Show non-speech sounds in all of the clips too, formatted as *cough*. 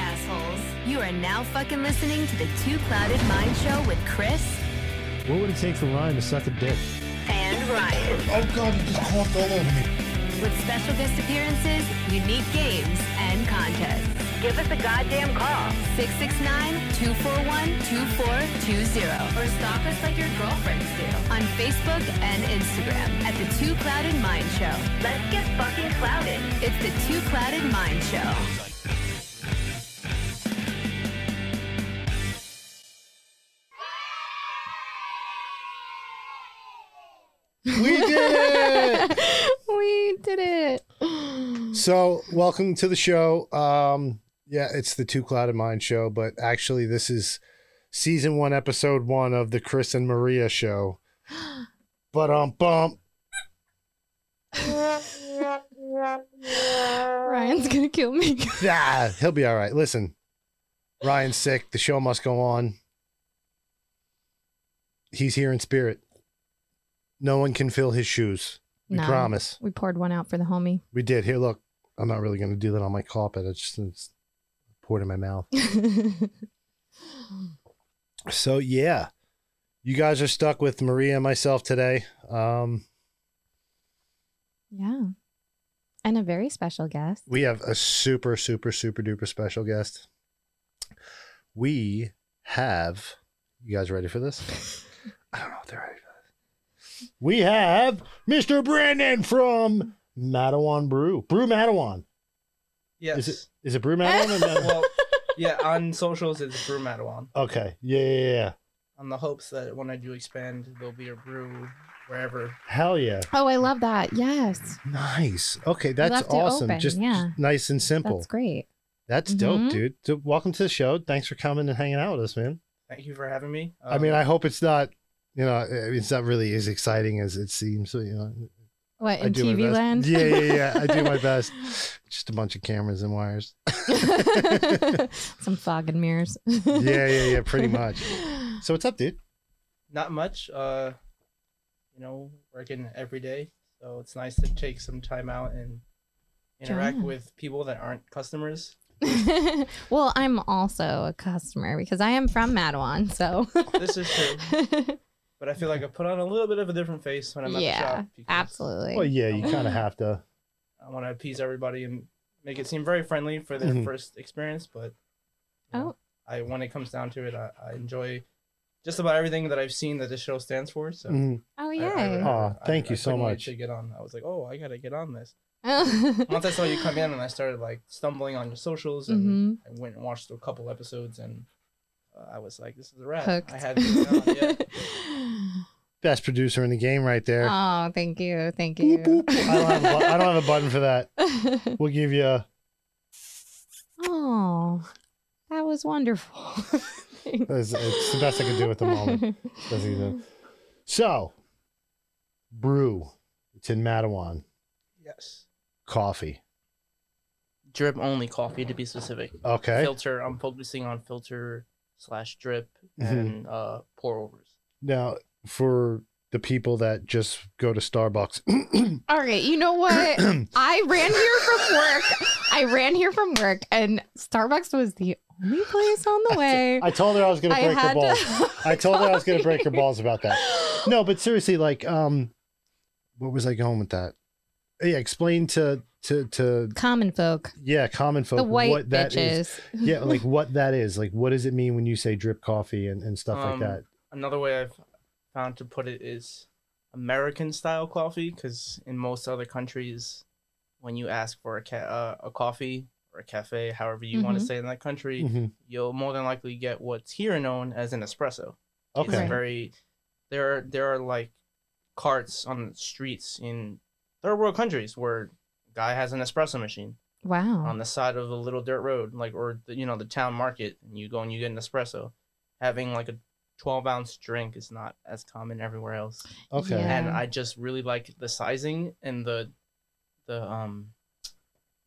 assholes. You are now fucking listening to the Two Clouded Mind Show with Kris What would it take for Ryan to suck a dick? and Ryan. Oh God, you just coughed all over me. With special guest appearances, unique games, and contests. Give us a goddamn call. 669-241-2420. Or stalk us like your girlfriends do. On Facebook and Instagram at The Two Clouded Mind Show. Let's get fucking clouded. It's The Two Clouded Mind Show. We did it! *laughs* we did it. so, welcome to the show. Um, yeah, it's the Two Clouded Mind show, but actually, this is season one, episode one of the Kris and Maria show. But um, bump. Ryan's gonna kill me. *laughs* Yeah, he'll be all right. Listen, Ryan's sick. The show must go on. He's here in spirit. No one can fill his shoes. We No. promise. we poured one out for the homie. We did. Here, look. I'm not really going to do that on my carpet. It's just it's poured in my mouth. *laughs* So yeah, you guys are stuck with Maria and myself today. Um, yeah. And a very special guest. we have a super, super, super duper special guest. We have. You guys ready for this? *laughs* I don't know if they're ready for this. We have Mr. Brandon from Matawan Brew. Brew Matawan. Yes. Is it is it Brew Matawan? or Matawan? well, yeah, on socials it's Brew Matawan. okay. Yeah, yeah, yeah. On the hopes that when I do expand, there'll be a brew wherever. Hell yeah. Oh, I love that. Yes. Nice. Okay, that's awesome. open, Just, yeah. just nice and simple. That's great. That's dope, Mhm. dude. So welcome to the show. Thanks for coming and hanging out with us, man. Thank you for having me. I mean, Um, I hope it's not, you know, it's not really as exciting as it seems. So, you know, What I in TV land? Yeah, yeah, yeah. I do my *laughs* best. Just a bunch of cameras and wires. *laughs* Some fog and mirrors. *laughs* yeah, yeah, yeah. Pretty much. So what's up, dude? not much. Uh, you know, working every day, so it's nice to take some time out and interact Join. with people that aren't customers. well, I'm also a customer because I am from Matawan, so This is true, but I feel like I put on a little bit of a different face when I'm at yeah, the shop. because absolutely. Well, yeah, you kind of have to. I want to appease everybody and make it seem very friendly for their Mhm. first experience, but you know, Oh. I when it comes down to it, I, I enjoy just about everything that I've seen that this show stands for. So Mhm. Oh I- yay! I, Aw, thank you so couldn't wait much. to get on. I was like, oh, I gotta get on this. *laughs* Once I saw you come in and I started like stumbling on your socials and hmm I went and watched a couple episodes and I was like, this is a wrap. Hooked. I had to get on. Yeah. *laughs* Best producer in the game, right there. oh, thank you, thank you. boop. I don't have a bu- I don't have a button for that. *laughs* We'll give you. A, oh, that was wonderful. *laughs* it's, it's the best I can do at the moment. Best I can do. So, brew. It's in Matawan. yes. Coffee. Drip only coffee to be specific. Okay. Filter. I'm focusing on filter slash drip Mhm. and uh, pour overs. Now, for the people that just go to Starbucks, *clears throat* All right, you know what? *clears throat* I ran here from work. I ran here from work, and Starbucks was the only place on the way. I told her I was going to break her balls. to. *laughs* I told her I was going to break her *laughs* balls about that. No, but seriously, like, um, what was I going with that? Yeah, explain to to to Common folk, yeah, common folk the white what that is. bitches. *laughs* Yeah, like what that is. Like, what does it mean when you say drip coffee and, and stuff like Um, that? Another way I've found to put it is American style coffee, because in most other countries, when you ask for a ca- uh, a coffee or a cafe, however you want Mhm. to say it in that country, Mhm. you'll more than likely get what's here known as an espresso. Okay. It's very there are there are like carts on the streets in third world countries where guy has an espresso machine Wow. on the side of a little dirt road, like or the, you know the town market, and you go and you get an espresso. Having like a twelve ounce drink is not as common everywhere else, Okay. Yeah. and I just really like the sizing and the the um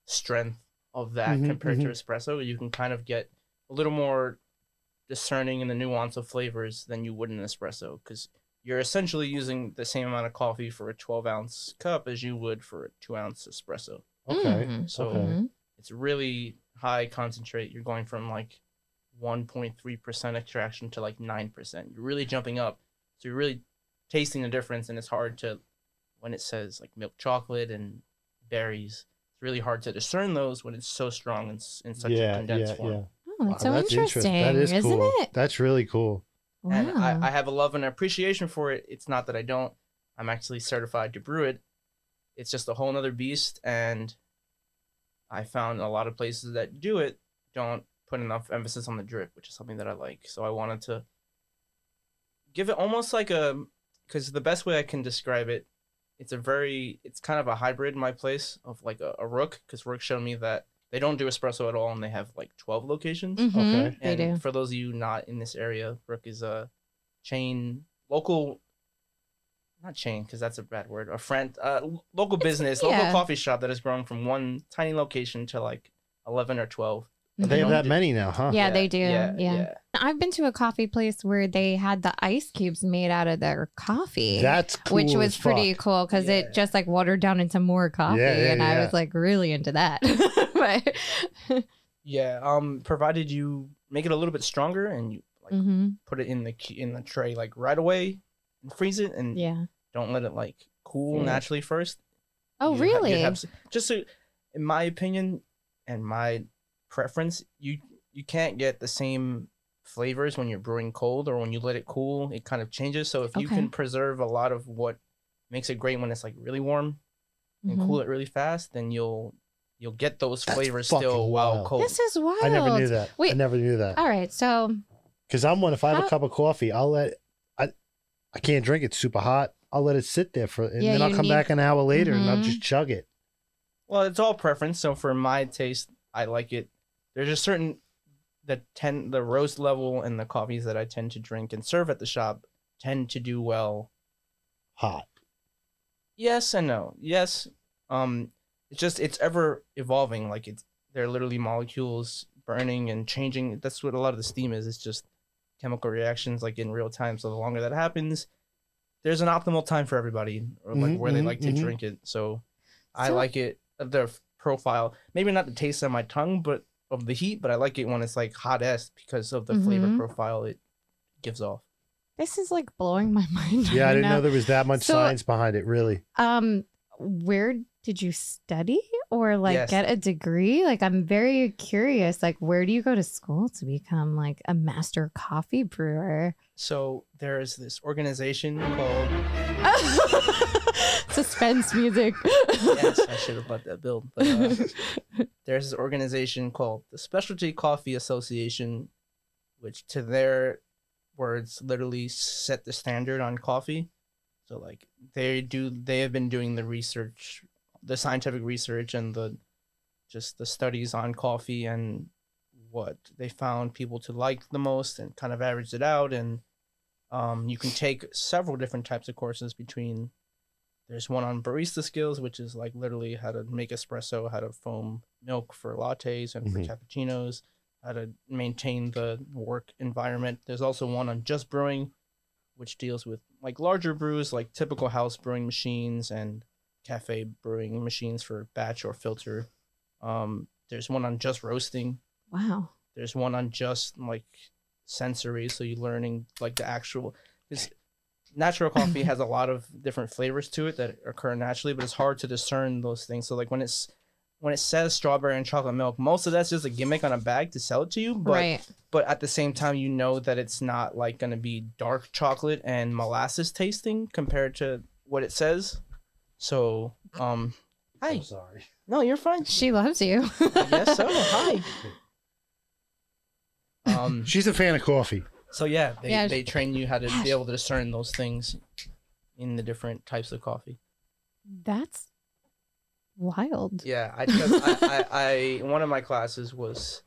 strength of that Mhm, compared to espresso. You can kind of get a little more discerning in the nuance of flavors than you would in espresso because you're essentially using the same amount of coffee for a 12 ounce cup as you would for a two ounce espresso. Okay. Mm. So Okay. It's really high concentrate, you're going from like 1.3% extraction to like 9%. You're really jumping up. So you're really tasting the difference, and it's hard to, when it says like milk chocolate and berries, it's really hard to discern those when it's so strong and s- in such a yeah, condensed yeah, form. yeah. Oh, that's Wow, so interesting. That is isn't cool. it? That's really cool. And I, I have a love and appreciation for it. It's not that I don't. I'm actually certified to brew it. It's just a whole nother beast, and I found a lot of places that do it don't put enough emphasis on the drip, which is something that I like. So I wanted to give it almost like a, because the best way I can describe it, it's a very, it's kind of a hybrid in my place of like a, a Rook, because Rook showed me that they don't do espresso at all, and they have like 12 locations. Mhm, Okay. They do. for those of you not in this area, Rook is a chain, local, not chain because that's a bad word. A friend, uh, local business, local coffee shop that has grown from one tiny location to like eleven or twelve. They They have that do- many now, huh? Yeah, they do. Yeah. yeah, I've been to a coffee place where they had the ice cubes made out of their coffee. That's cool which was as pretty fuck. cool because Yeah. it just like watered down into more coffee, Yeah, yeah, and I was like really into that. *laughs* but Yeah. Um, provided you make it a little bit stronger and you like Mhm. put it in the in the tray like right away and freeze it and yeah. don't let it like cool Yeah. naturally first. Oh, you'd ha- really? have just so, in my opinion and my preference, you you can't get the same flavors when you're brewing cold or when you let it cool. It kind of changes. So if you can preserve a lot of what makes it great when it's like really warm and Mhm. cool it really fast, then you'll you'll get those That's flavors fucking still while wild. cold. This is wild. I never knew that. Wait. I never knew that. All right, so Because I'm one. If I have How- a cup of coffee, I'll let I I can't drink it super hot. I'll let it sit there for, and Yeah, then I'll you come need- back an hour later and I'll Mhm. just chug it. Well, it's all preference. So for my taste, I like it. There's a certain the ten the roast level and the coffees that I tend to drink and serve at the shop tend to do well Hot. yes and no yes um it's just it's ever evolving like it's they're literally molecules burning and changing that's what a lot of the steam is it's just chemical reactions like in real time so the longer that happens there's an optimal time for everybody or like Mhm, where they mhm, like to mhm. drink it so i like it uh, the profile maybe not the taste on my tongue but of the heat but i like it when it's like hot s because of the flavor Mhm. profile it gives off this is like blowing my *laughs* mind. Yeah, I didn't now. know there was that much So- science behind it. Really. Um, where did you study or like Yes. get a degree? Like, I'm very curious. Like, where do you go to school to become like a master coffee brewer? so there's this organization called *laughs* Suspense music. yes, I should have let that build. But uh, *laughs* there's this organization called the Specialty Coffee Association, which, to their words, literally set the standard on coffee. So, like, they do, they have been doing the research, the scientific research, and the just the studies on coffee and what they found people to like the most, and kind of averaged it out. And um, you can take several different types of courses between there's one on barista skills, which is like literally how to make espresso, how to foam milk for lattes and for Mhm. cappuccinos, how to maintain the work environment. There's also one on just brewing, which deals with like larger brews, like typical house brewing machines and cafe brewing machines for batch or filter. Um, there's one on just roasting. wow. There's one on just like sensory, so you're learning like the actual. Because natural *laughs* coffee has a lot of different flavors to it that occur naturally, but it's hard to discern those things. So like when it's when it says strawberry and chocolate milk, most of that's just a gimmick on a bag to sell it to you. But right. but at the same time, you know that it's not like gonna be dark chocolate and molasses tasting compared to what it says. So um, hi. I'm sorry. No, you're fine. She loves you. I guess so. Hi. *laughs* Um. She's a fan of coffee. So yeah, they, Yeah. they train you how to be able to discern those things in the different types of coffee. That's wild. Yeah, I, I, I, I one of my classes was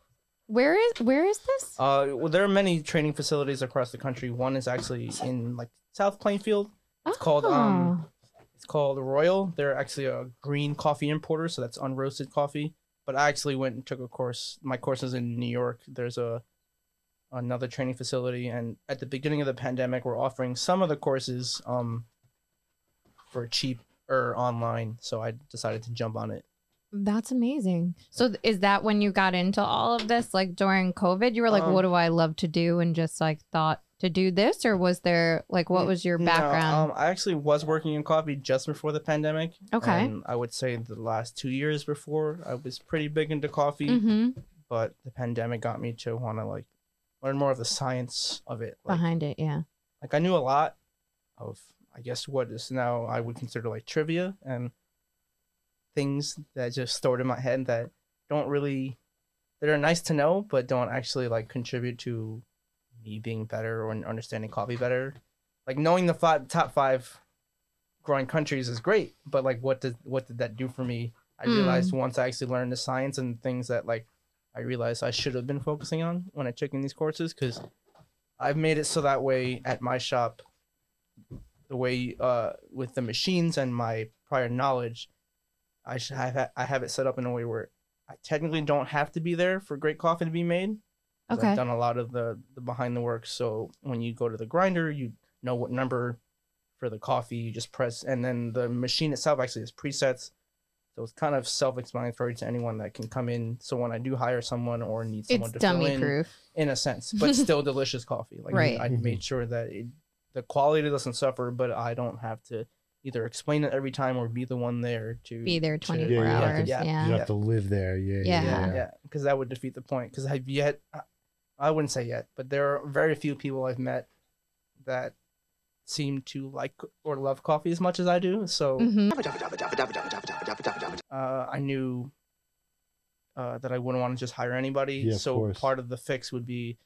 Where is where is this? uh well there are many training facilities across the country. One is actually in like South Plainfield. It's called um it's called Royal. They're actually a green coffee importer, so that's unroasted coffee. But I actually went and took a course. My course is in New York. There's a another training facility, and at the beginning of the pandemic, we're offering some of the courses um for cheap or online. So I decided to jump on it. That's amazing. So th- is that when you got into all of this, like during COVID? You were like, Um, "What do I love to do?" and just like thought to do this, or was there like what was your No, background? um, I actually was working in coffee just before the pandemic. Okay. And I would say the last two years before, I was pretty big into coffee, mm-hmm. but the pandemic got me to want to like learn more of the science of it. Like, Behind it, yeah. like I knew a lot of, I guess, what is now I would consider like trivia and things that just stored in my head that don't really, that are nice to know, but don't actually like contribute to me being better or understanding coffee better. Like knowing the five, top five growing countries is great, but like what did what did that do for me? I Mm. realized once I actually learned the science and things that like I realized I should have been focusing on when I took in these courses because I've made it so that way at my shop, the way uh with the machines and my prior knowledge, I should have I have it set up in a way where I technically don't have to be there for great coffee to be made. Okay. I've done a lot of the the behind the work. So when you go to the grinder, you know what number for the coffee you just press, and then the machine itself actually has presets. So it's kind of self-explanatory to anyone that can come in. So when I do hire someone or need someone It's to fill in, proof. in a sense, but *laughs* still delicious coffee. Like Right. I made sure that it, the quality doesn't suffer, but I don't have to either explain it every time or be the one there to Be there to- 24 Yeah, you have to- hours. yeah. Yeah. You have to live there. Yeah. Yeah. Yeah. yeah, yeah, because that would defeat the point. Because I've yet, I wouldn't say yet, but there are very few people I've met that seem to like or love coffee as much as I do. So Mhm. uh, I knew uh, that I wouldn't want to just hire anybody. Yeah, of so course. part of the fix would be,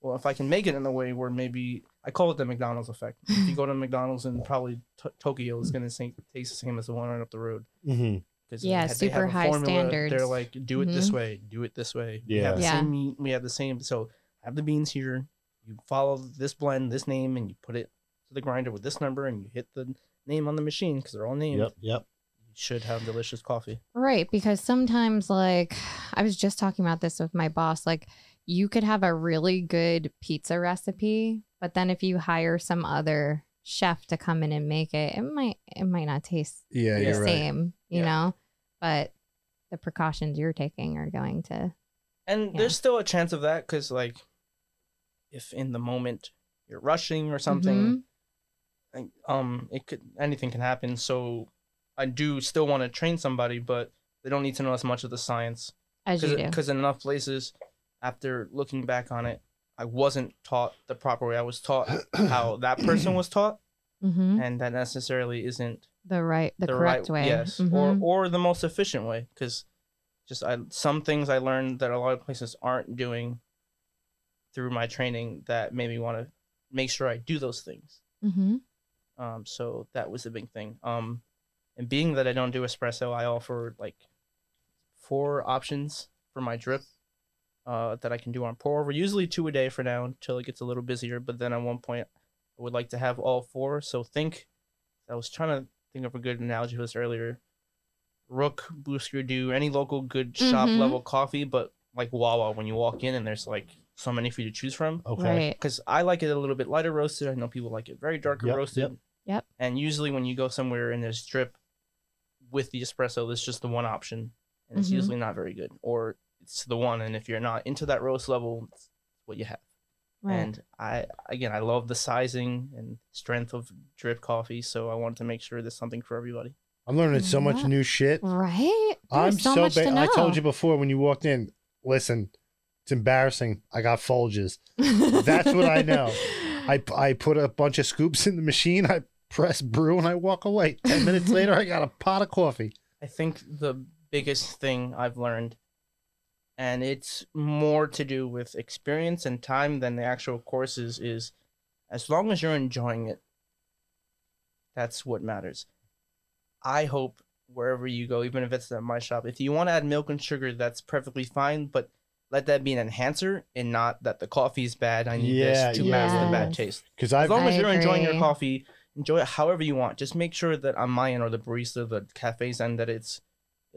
well, if I can make it in a way where maybe I call it the McDonald's effect. if you go to *laughs* McDonald's and probably to- Tokyo is gonna say, taste the same as the one right up the road. hmm Because Yeah, super high standards. They're like, do it this Mhm. way, do it this way. We Yeah. have the Yeah. same meat. We have the same. So have the beans here. You follow this blend, this name, and you put it to the grinder with this number, and you hit the name on the machine because they're all named. Yep. Yep. You should have delicious coffee. Right. Because sometimes, like, I was just talking about this with my boss. Like, you could have a really good pizza recipe, but then if you hire some other chef to come in and make it, it might it might not taste Yeah, the you're right. same, you Yeah. know. But the precautions you're taking are going to. And Yeah. there's still a chance of that because, like, if in the moment you're rushing or something, like, um, it could anything can happen. So I do still want to train somebody, but they don't need to know as much of the science As you do. because in enough places, after looking back on it, I wasn't taught the proper way. I was taught *coughs* how that person was taught, hmm and that necessarily isn't The right, the, the correct right way. Yes, Mhm. or or the most efficient way, because just I some things I learned that a lot of places aren't doing through my training that made me want to make sure I do those things. Mhm. Um, so that was a big thing. Um, and being that I don't do espresso, I offer like four options for my drip. Uh, that I can do on pour over. Usually two a day for now until it gets a little busier. But then at one point, I would like to have all four. So think. I was trying to think of a good analogy for this earlier. Rook, Booskerdoo, any local good shop Mhm. level coffee, but like Wawa when you walk in and there's like so many for you to choose from Okay. Right. because I like it a little bit lighter roasted. I know people like it very darker Yep, roasted. yep. Yep. And usually when you go somewhere and there's drip with the espresso, there's just the one option, and it's Mhm. usually not very good, or it's the one. And if you're not into that roast level, it's what you have. Right. And I again, I love the sizing and strength of drip coffee, so I wanted to make sure there's something for everybody. I'm learning so much mm-hmm. new shit. right. I'm so, so, much ba- to know. I told you before when you walked in. Listen, it's embarrassing. I got Folgers. That's what I know. *laughs* I I put a bunch of scoops in the machine. I press brew and I walk away. Ten minutes later, I got a pot of coffee. I think the biggest thing I've learned, and it's more to do with experience and time than the actual courses, is as long as you're enjoying it, that's what matters. I hope wherever you go, even if it's at my shop, if you want to add milk and sugar, that's perfectly fine, but let that be an enhancer and not that the coffee is bad. I need Yeah, this to mask the bad taste. Because As long I as you're enjoying your coffee, enjoy it however you want. Just make sure that on my end or the barista, the cafe's end, that it's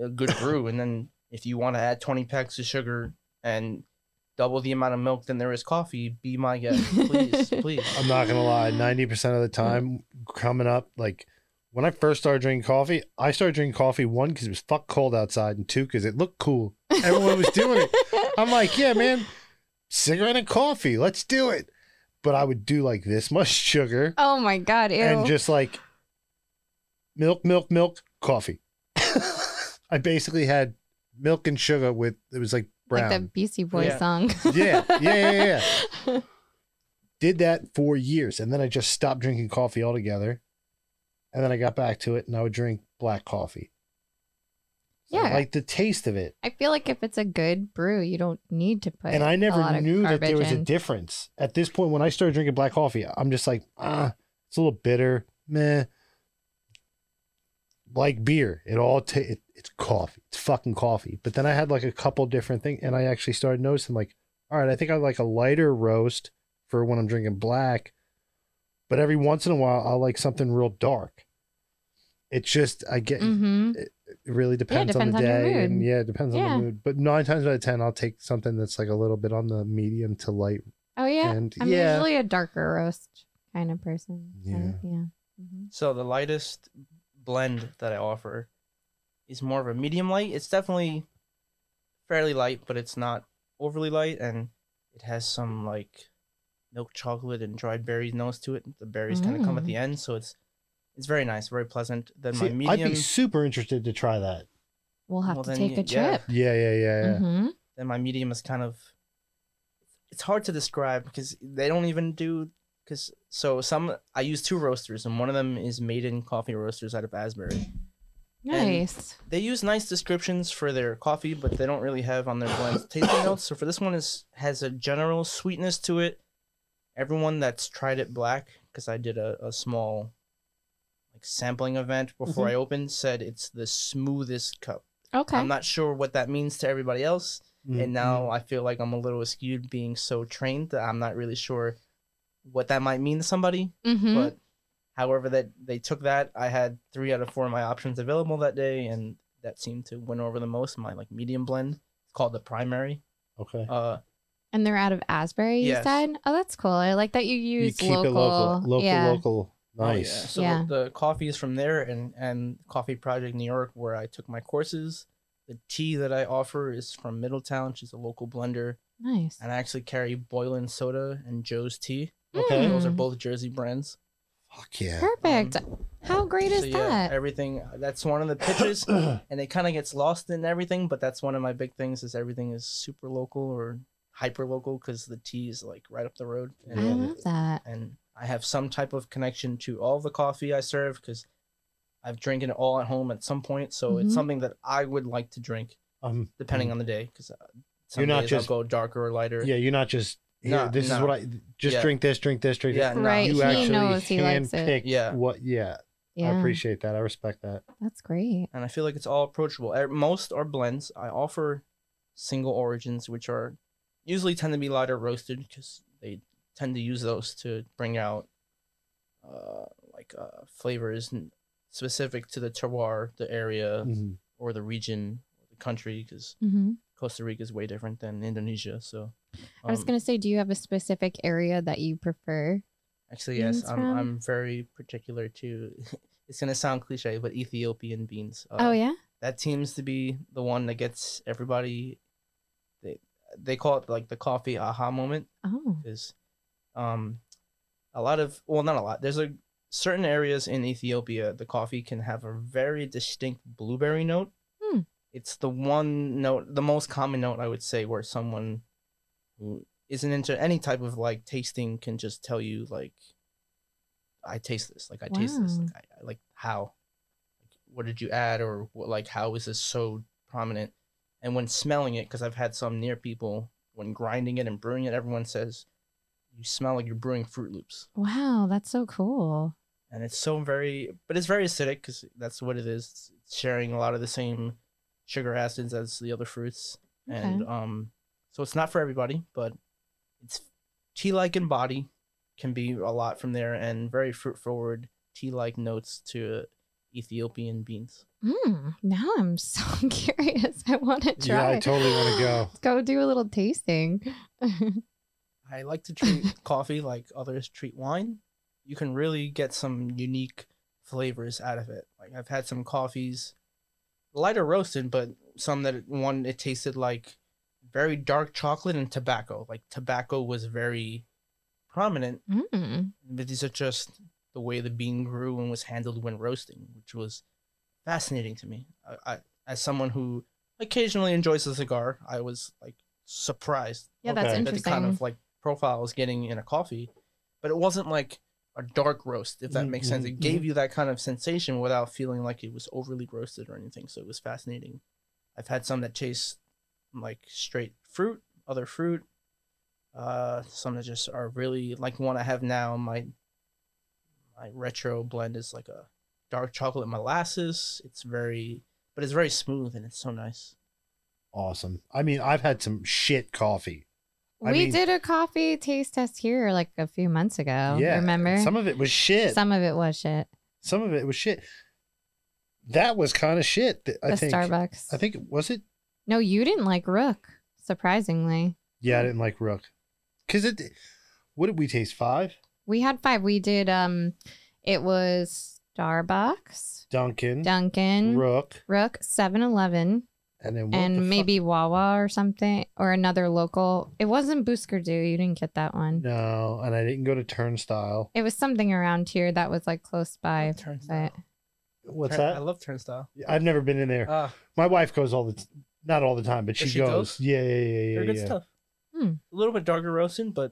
a good brew. And then if you want to add 20 packs of sugar and double the amount of milk than there is coffee, be my guest. Please, *laughs* please. I'm not gonna lie. Ninety percent of the time, coming up, like when I first started drinking coffee, I started drinking coffee one because it was fuck cold outside, and two because it looked cool. Everyone was doing it. I'm like, yeah, man, cigarette and coffee, let's do it. But I would do like this much sugar oh my god, ew. and just like milk, milk, milk, coffee. *laughs* I basically had milk and sugar with it was like brown. like the Beastie Boys Yeah. song. *laughs* yeah, yeah, yeah, yeah. *laughs* Did that for years, and then I just stopped drinking coffee altogether. And then I got back to it, and I would drink black coffee. So I Yeah. like the taste of it. I feel like if it's a good brew, you don't need to put and I never lot knew that there garbage was a difference. At this point, when I started drinking black coffee, I'm just like, ah, it's a little bitter, meh. Like beer, it all ta- it, it's coffee. It's fucking coffee. But then I had like a couple different things, and I actually started noticing like, all right, I think I like a lighter roast for when I'm drinking black, but every once in a while I'll like something real dark. It's just I get Mhm. it really depends, depends on the on day and yeah it depends on the mood but nine times out of ten i'll take something that's like a little bit on the medium to light Oh yeah, and I'm yeah usually a darker roast kind of person. so, Yeah. yeah. Mhm. So the lightest blend that I offer is more of a medium light. It's definitely fairly light, but it's not overly light, and it has some like milk chocolate and dried berry nose to it. The berries kind of come at the end, so it's it's very nice, very pleasant. Then See, my medium, i'd be super interested to try that We'll have Well, to take y- a yeah. trip. yeah yeah yeah yeah hmm then my medium is kind of it's hard to describe because they don't even do because so some I use two roasters and one of them is made in coffee roasters out of Asbury. Nice. they use nice descriptions for their coffee, but they don't really have on their blends *coughs* tasting notes. So for this one is has a general sweetness to it. Everyone that's tried it black, because I did a, a small like sampling event before I opened, said it's the smoothest cup. okay. I'm not sure what that means to everybody else, Mm, and now I feel like I'm a little skewed being so trained that I'm not really sure what that might mean to somebody. hmm But however that they took that, I had three out of four of my options available that day, and that seemed to win over the most. My like medium blend, it's called the primary. mm, okay Uh, and they're out of Asbury. You Yes. said. Oh, that's cool. I like that you you use keep local. it local local yeah. local oh, yeah. nice So Yeah. The, the coffee is from there, and and Coffee Project New York, where I took my courses. The tea that I offer is from Middletown. She's a local blender, Nice. and I actually carry Boylan Soda and Joe's Tea. okay Those are Mm. both Jersey brands. Fuck yeah Perfect. How great is Um, so yeah, that? everything. That's one of the *coughs* pitches. and it kind of gets lost in everything but that's one of my big things is everything is super local or hyper local because the tea is like right up the road I and, love that. and i have some type of connection to all the coffee i serve because i've drinking it all at home at some point so Mhm. it's something that i would like to drink um depending on the day because some You're not just- i'll go darker or lighter yeah you're not just here, No, this is what i just Yeah. drink this drink this drink Yeah, this no. Right. you he actually knows he likes it. Yeah. what yeah, Yeah. i appreciate that i respect that That's great. and I feel like it's all approachable. Er, Most are blends. I offer single origins, which are usually tend to be lighter roasted because they tend to use those to bring out uh, like uh, flavors specific to the terroir, the area, Mhm. or the region, or the country. Because hmm Costa Rica is way different than Indonesia. So I was um, gonna say, do you have a specific area that you prefer? actually yes, I'm from? I'm very particular to. *laughs* it's gonna sound cliche, but Ethiopian beans. Uh, oh yeah. that seems to be the one that gets everybody they they call it like the coffee aha moment Oh. is um a lot of well not a lot there's a certain areas in ethiopia the coffee can have a very distinct blueberry note. It's the one note the most common note i would say where someone who isn't into any type of like tasting can just tell you like i taste this like i taste this like, I, I like how? Like, what did you add? or what, like how is this so prominent? And when smelling it because i've had some near people when grinding it and brewing it everyone says you smell like you're brewing fruit loops. Wow, that's so cool. and it's so very but it's very acidic because that's what it is. It's sharing a lot of the same sugar acids as the other fruits and um so it's not for everybody but it's tea like in body can be a lot from there and very fruit forward tea like notes to ethiopian beans Mm, now I'm *laughs* so curious. I want to try. yeah try. i totally want to go Let's *gasps* go do a little tasting. *laughs* I like to treat *laughs* coffee like others treat wine. You can really get some unique flavors out of it. Like I've had some coffees, lighter roasted, but some that one it tasted like very dark chocolate and tobacco. Like tobacco was very prominent, Mm. but these are just the way the bean grew and was handled when roasting, which was fascinating to me. I, I as someone who occasionally enjoys a cigar, I was like surprised Yeah, that's Okay. at the kind of like profile I was getting in a coffee, but it wasn't like a dark roast, if that makes sense. It Mhm, gave you that kind of sensation without feeling like it was overly roasted or anything. So it was fascinating. I've had some that taste like straight fruit, other fruit. Uh, some that just are really like one I have now. My my retro blend is like a dark chocolate molasses. It's very, but it's very smooth and it's so nice. Awesome. I mean, I've had some shit coffee. I we mean- did a coffee taste test here like a few months ago. yeah. Remember? Some of it was shit. Some, of it was shit. Some of it was shit. That was kind of shit. th- I the think. Starbucks. I think was it. no, you didn't like Rook, surprisingly. Yeah, I didn't like Rook. Cause it. What did we taste? Five. We had five. We did um it was Starbucks, Dunkin, Dunkin, Rook, Rook, 7-Eleven, and then what the and fuck- maybe Wawa or something or another local. It wasn't Booskerdoo. You didn't get that one. No, and I didn't go to Turnstile. It was something around here that was like close by. Turnstile. What's Turn- that? I love Turnstile. I've never been in there. Ah, My wife goes all the, t- not all the time, but she, she goes. goes? Yeah, yeah, yeah, yeah. They're good yeah. stuff. Hmm. A little bit darker roasted, but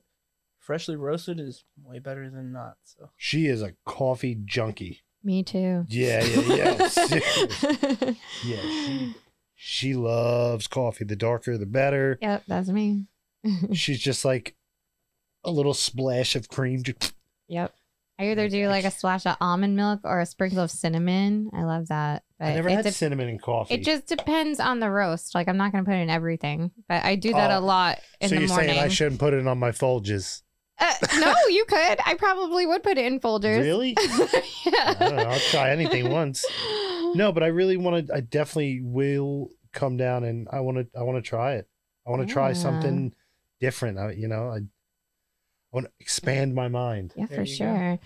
freshly roasted is way better than not. So She is a coffee junkie. Me too. Yeah, yeah, yeah. *laughs* Seriously. *laughs* yeah, she she loves coffee. The darker, the better. yep, that's me. *laughs* She's just like a little splash of cream. Yep. I either do like a splash of almond milk or a sprinkle of cinnamon. I love that. But I never had dep- cinnamon in coffee. It just depends on the roast. Like I'm not gonna put it in everything, but I do that Oh, a lot in so the you're saying I shouldn't put it on my Folgers? Uh, no, *laughs* you could. I probably would put it in Folgers. Really? *laughs* yeah. I don't know. I'll try anything once. No, but I really want to. I definitely will come down and I want to. I want to try it. I want to try Yeah. something different. I, you know, I, I want to expand my mind. Yeah, There for you go. sure.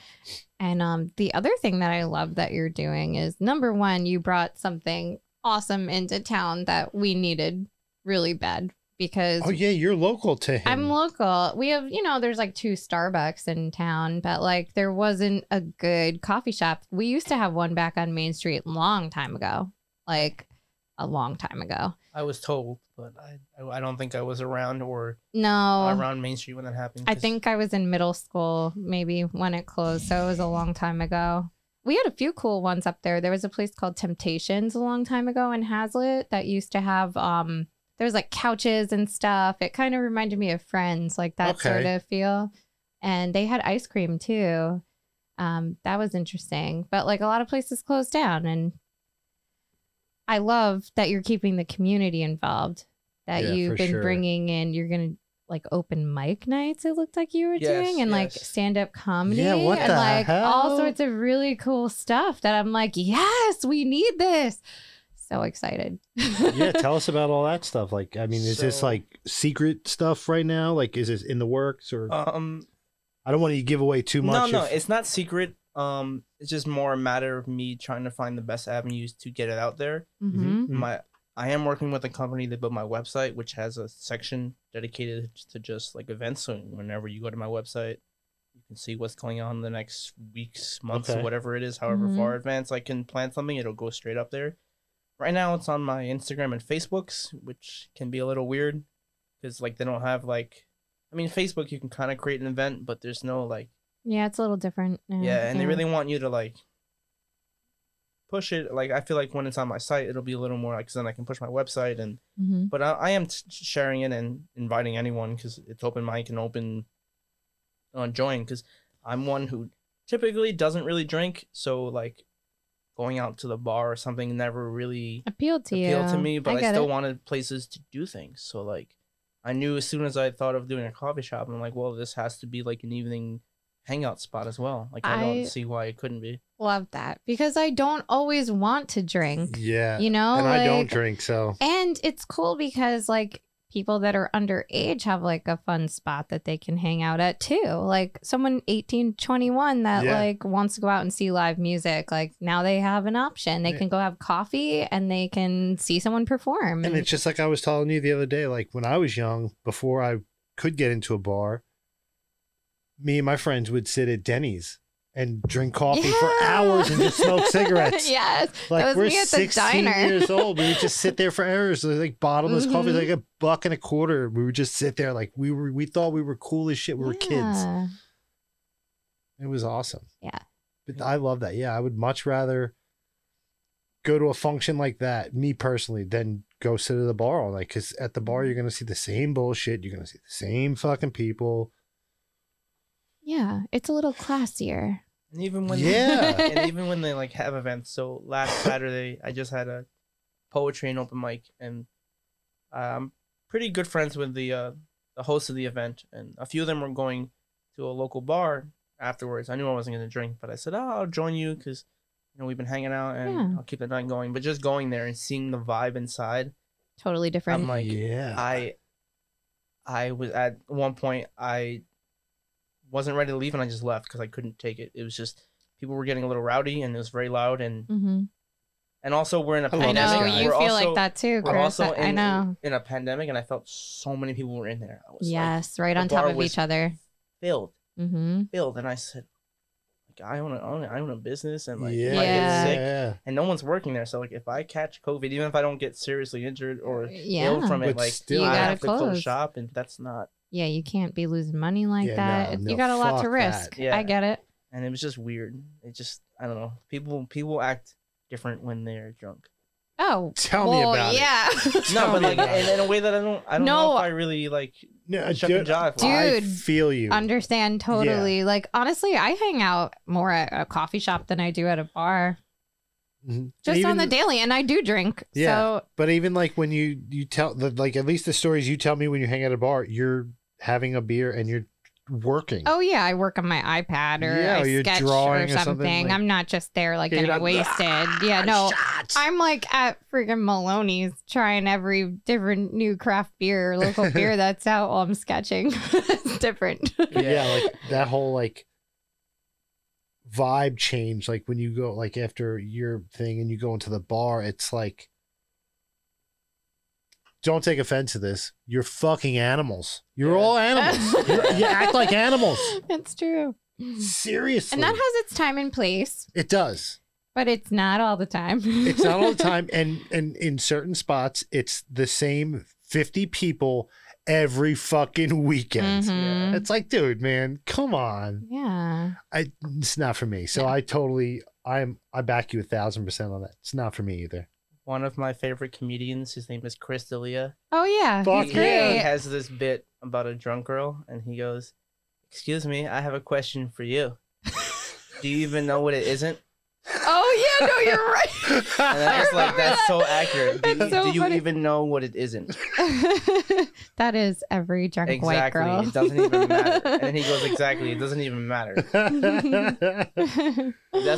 And um, the other thing that I love that you're doing is number one, you brought something awesome into town that we needed really bad because Oh yeah, you're local to him. I'm local. We have, you know, there's like two Starbucks in town, but like there wasn't a good coffee shop. We used to have one back on Main Street long time ago, like a long time ago. I was told, but I I, I don't think I was around or No, around Main Street when that happened. i think I was in middle school maybe when it closed, so it was a long time ago. We had a few cool ones up there. There was a place called Temptations a long time ago in Hazlet that used to have um there was like couches and stuff. It kind of reminded me of Friends, like that sort of feel. And they had ice cream too. Um, that was interesting. But like a lot of places closed down and I love that you're keeping the community involved. That Yeah, you've been sure. bringing in. You're gonna like open mic nights. It looked like you were Yes, doing, and like stand up comedy, Yeah, what and like all sorts of really cool stuff. That I'm like, yes, we need this. So excited. yeah, *laughs* tell us about all that stuff. Like, I mean, is this like secret stuff right now? Like, is this in the works or? um I don't want to give away too much. no no if- it's not secret. Um, it's just more a matter of me trying to find the best avenues to get it out there. hmm Mhm. My I am working with a company that built my website, which has a section dedicated to just like events. So whenever you go to my website, you can see what's going on the next weeks, months, Okay. whatever it is. However Mhm. far advanced I can plan something, it'll go straight up there. Right now, it's on my Instagram and Facebooks, which can be a little weird because like they don't have like, I mean, Facebook you can kind of create an event, but there's no like Yeah, it's a little different. now, yeah, and they really want you to like push it. Like I feel like when it's on my site, it'll be a little more like 'cause then I can push my website and. Mhm. But I, I am t- sharing it and inviting anyone because it's open mic and open uh, join because I'm one who typically doesn't really drink. So like going out to the bar or something never really appealed to you appealed you. to me. But I, get still it. wanted places to do things. So like I knew as soon as I thought of doing a coffee shop, I'm like, well, this has to be like an evening hangout spot as well. Like I, I- don't see why it couldn't be. love that because I don't always want to drink. yeah, You know, and I don't drink, so And it's cool because like people that are underage have like a fun spot that they can hang out at too. Like someone 18, 21 that Yeah. like wants to go out and see live music. Like now they have an option. They Yeah. can go have coffee and they can see someone perform. And it's just like I was telling you the other day, like when I was young, before I could get into a bar, me and my friends would sit at Denny's and drink coffee for hours and just smoke *laughs* cigarettes. yes. Like was we're me at the 16 diner. years old. We would just sit there for hours, like bottomless coffee, Mhm. like a buck and a quarter. We would just sit there like we were we thought we were cool as shit. We were kids. It was awesome. Yeah. But I love that. Yeah, I would much rather go to a function like that, me personally, than go sit at the bar all night. Because at the bar, you're going to see the same bullshit. You're going to see the same fucking people. Yeah. It's a little classier. And even when Yeah. *laughs* and even when they like have events. So last Saturday, I just had a poetry and open mic, and I'm pretty good friends with the uh, the host of the event, and a few of them were going to a local bar afterwards. I knew I wasn't gonna drink, but I said, "Oh, I'll join you because you know we've been hanging out, and Yeah. I'll keep the night going." But just going there and seeing the vibe inside, Totally different. I'm like, yeah. I I was at one point I wasn't ready to leave and I just left because I couldn't take it. It was just people were getting a little rowdy and it was very loud and hmm and also we're in a I love I know pandemic. you We're feel also- like that too, We're Kris. also I in, know. in a pandemic and I felt so many people were in there. I was like, Yes, right on top of each other. filled, hmm filled, and I said, I own a, I own a, I own a business and like yeah. I get sick yeah. and no one's working there, so like if I catch COVID, even if I don't get seriously injured or Yeah. ill from it, But like still- I gotta have to close close. shop and that's not. Yeah, you can't be losing money like Yeah, that. no, no, you got a lot to fuck risk. Yeah. I get it. and it was just weird. It just I don't know. People people act different when they're drunk. Oh, Tell me well, about it. yeah. *laughs* No, Tell but me like about in, it. in a way that I don't I don't No. know if I really like No, Chuck and jive. Dude, I feel you. Understand totally. Like honestly, I hang out more at a coffee shop than I do at a bar. Mhm. Just Even- on the daily, and I do drink. Yeah. So But even like when you you tell the like at least the stories you tell me when you hang out at a bar, you're having a beer and you're working. Oh yeah, I work on my iPad or Yeah, I you're sketch drawing or or something. something, like- I'm not just there like Yeah, you're getting not- wasted. *laughs* yeah, no. I'm like at freaking Maloney's trying every different new craft beer, local *laughs* beer that's out while I'm sketching. *laughs* it's different. Yeah, like that whole like vibe change. Like when you go like after your thing and you go into the bar, it's like don't take offense to this. You're fucking animals. You're Yeah. all animals. *laughs* You're- you act like animals. That's true. Seriously. And that has its time and place, it does. but it's not all the time. *laughs* It's not all the time. And and in certain spots, it's the same 50 people every fucking weekend. Mhm. It's like, dude, man, come on. Yeah. I it's not for me. So Yeah. I totally I'm I back you a thousand percent on that. It's not for me either. One of my favorite comedians. His name is Chris D'Elia. Oh yeah. Fuck He's yeah. He has this bit about a drunk girl, and he goes, "Excuse me, I have a question for you. *laughs* Do you even know what it isn't?" Oh yeah, no, you're *laughs* right. And I was like, "That's so accurate. Do, That's you- so do you even know what it isn't?" *laughs* that is every drunk white Exactly. girl. It doesn't even *laughs* matter. And then he goes, "Exactly. It doesn't even matter." That's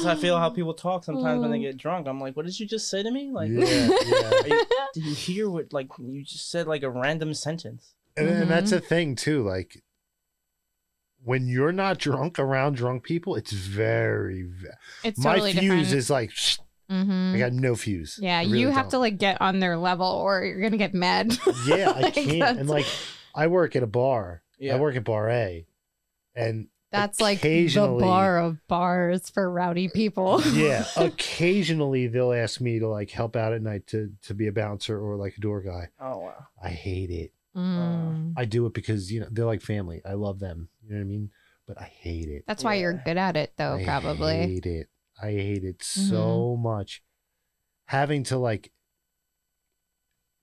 how I feel how people talk sometimes when they Mm. get drunk. I'm like, "What did you just say to me? Like, yeah, yeah. you, did you hear what? Like, you just said like a random sentence." And, and that's Mm-hmm. thing too. Like when you're not drunk around drunk people, it's very. ve- it's My totally fuse different. is like "Shh, Mhm. I got no fuse. Yeah, really you have to don't. like get on their level or you're gonna get mad. *laughs* Yeah, I *laughs* Like, can't. that's- And like I work at a bar. Yeah. I work at bar A, and That's like the bar of bars for rowdy people. *laughs* yeah, occasionally they'll ask me to like help out at night to to be a bouncer or like a door guy. Oh wow. I hate it. Mm. I do it because you know they're like family. I love them. You know what I mean? But I hate it. That's why you're good at it though, I probably. I hate it. I hate it Mm-hmm. so much. Having to like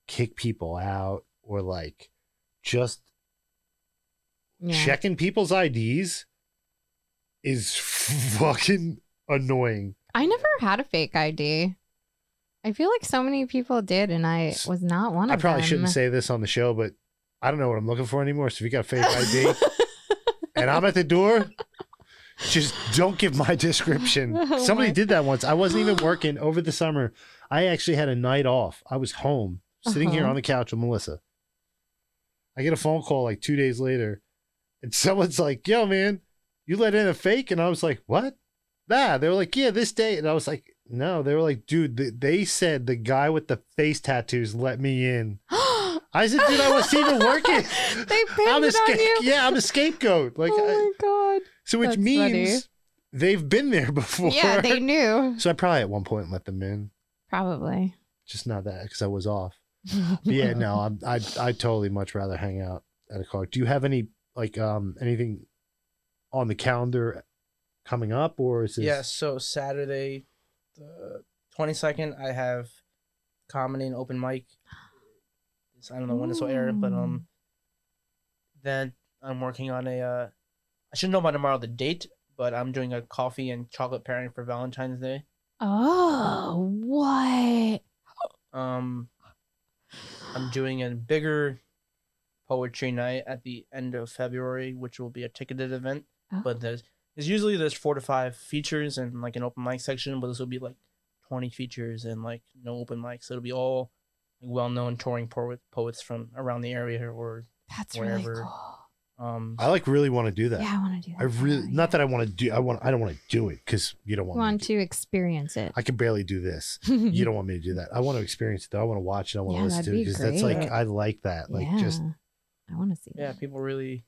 kick people out or like just Yeah. checking people's IDs is fucking annoying. I never had a fake ID. I feel like so many people did, and I was not one I of them. I probably shouldn't say this on the show, but I don't know what I'm looking for anymore. So if you got a fake ID *laughs* and I'm at the door, just don't give my description. *laughs* Oh Somebody my- did that once. I wasn't even *gasps* working over the summer. I actually had a night off. I was home, sitting here Uh-huh. on the couch with Melissa. I get a phone call like two days later, and *laughs* someone's like, "Yo, man, you let in a fake," and I was like, "What?" Nah, they were like, "Yeah, this day," and I was like, "No." They were like, "Dude, they said the guy with the face tattoos let me in." *gasps* *gasps* I said, "Dude, I wasn't even working." *laughs* they pinned I'm a it on you. yeah, I'm a scapegoat. *laughs* Like, oh my god. so which that's means funny. they've been there *laughs* before. Yeah, they knew. So I probably at one point let them in, Probably. just not that because I was off. But yeah, no, I'm, I I totally much rather hang out at a car. Do you have any like um anything on the calendar coming up, or is this? Yeah, so Saturday, the twenty second, I have comedy and open mic. So I don't know when this will air, but um, then I'm working on a. Uh, I should know by tomorrow the date, but I'm doing a coffee and chocolate pairing for Valentine's Day. Oh, what? Um, I'm doing a bigger poetry night at the end of February, which will be a ticketed event. Oh. But there's there's usually there's four to five features and like an open mic section, but this will be like twenty features and like no open mic, so it'll be all well-known touring poet, poets from around the area or That's Wherever. really cool. um. I like really want to do that. Yeah, I want to do that. I really not that I want to do. I want. I don't want to do it because you don't I want. me want to. to experience it. I can barely do this. *laughs* You don't want me to do that. I want to experience it. Though. I want to watch it. I want Yeah, to listen to it because that's like. I like that. Like yeah. just I want to see. Yeah, that. people really.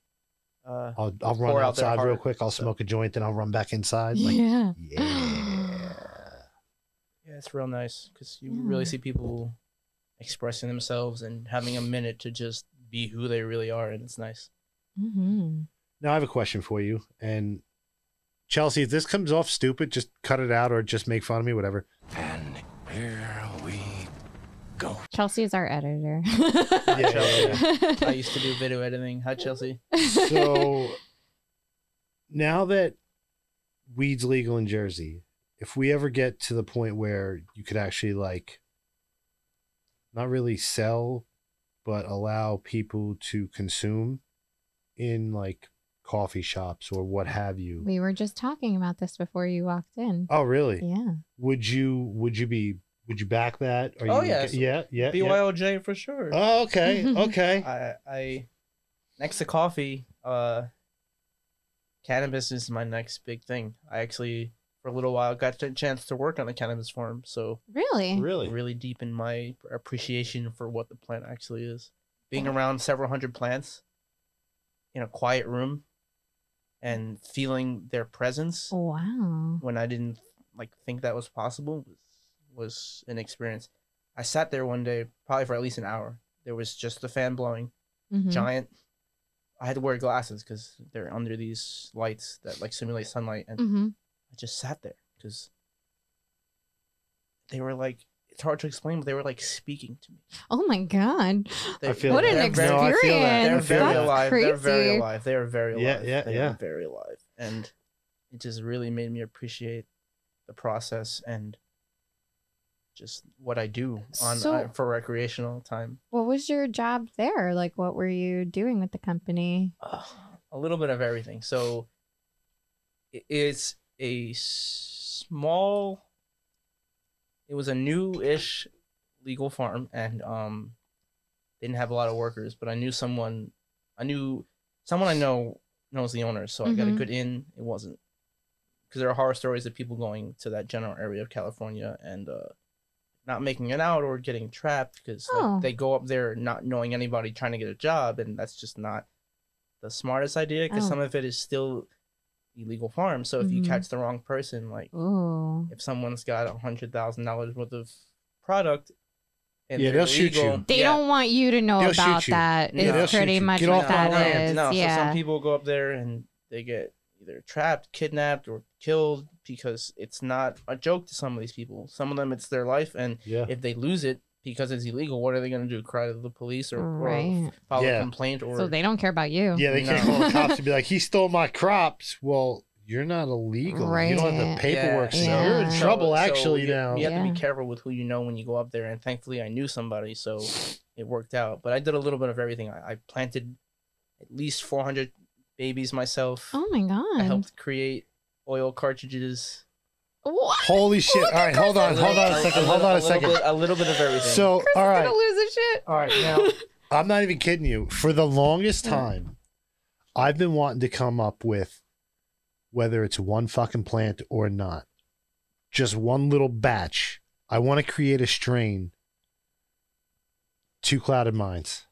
Uh, I'll I'll run Pour out outside real quick. I'll so- smoke a joint, then I'll run back inside. Like yeah. yeah. yeah, it's real nice because you really see people expressing themselves and having a minute to just be who they really are, and it's nice. Mm-hmm. Now I have a question for you, and Chelsea, if this comes off stupid, just cut it out or just make fun of me, whatever. And here we go. Chelsea is our editor. *laughs* Yeah, yeah, I used to do video editing. Hi, Chelsea. So now that weed's legal in Jersey, if we ever get to the point where you could actually like not really sell, but allow people to consume in like coffee shops or what have you. we were just talking about this before you walked in. Oh, really? Yeah. Would you? Would you be? Would you back that? Are Oh, you, yes. yeah, yeah, yeah. BYOJ for sure. Oh, okay, *laughs* okay. I, I, next to coffee, uh, cannabis is my next big thing. I actually, for a little while, got a chance to work on a cannabis farm, so Really? really? really deepened my appreciation for what the plant actually is. Being around several hundred plants in a quiet room and feeling their presence Wow. when I didn't like think that was possible was, was an experience. I sat there one day, probably for at least an hour. There was just the fan blowing, Mhm. giant. I had to wear glasses because they're under these lights that like simulate sunlight, and Mhm. I just sat there because they were like. It's hard to explain, but they were like speaking to me. Oh my god. They, feel What an that. they're very- No, I experience. feel that. they're I very that. alive. They're very alive. They are very alive. Yeah, yeah, they yeah. Are very alive, and it just really made me appreciate the process and just what I do on So- uh, for recreational time. What was your job there? Like, what were you doing with the company? Uh, a little bit of everything. So it's a small. It was a new-ish legal farm, and um, didn't have a lot of workers. But I knew someone. I knew someone I know knows the owner, so I got a Mhm. good in. It wasn't because there are horror stories of people going to that general area of California and uh, not making it out or getting trapped because like, Oh. they go up there not knowing anybody trying to get a job, and that's just not the smartest idea because Oh. some of it is still illegal farm. So if you Mhm. catch the wrong person, like Ooh. if someone's got a hundred thousand dollars worth of product, and Yeah, they're they'll shoot you. They yeah. don't want you to know They'll about you. that. Yeah, Is they'll pretty much Get what off my that land. is. No, so some people go up there and they get either trapped, kidnapped, or killed because it's not a joke to some of these people. Some of them, it's their life, and Yeah. if they lose it because it's illegal, what are they going to do? Cry to the police or, or file Yeah. a complaint? Or so they don't care about you. Yeah, they can't call the cops and be *laughs* like, "He stole my crops." Well, you're not illegal. Right. You don't have the paperwork, so Yeah. you're in So- trouble. so actually, you, now. you have to be careful with who you know when you go up there. And thankfully, I knew somebody, so it worked out. But I did a little bit of everything. I, I planted at least 400 babies myself. Oh my god. I helped create oil cartridges. What? Holy shit! All right, hold on, hold on a second, hold on a second. Bit, a little bit of everything. So, all right, Gonna lose his shit. all right. Now, *laughs* I'm not even kidding you. For the longest time, I've been wanting to come up with whether it's one fucking plant or not, just one little batch. I want to create a strain. Two clouded minds,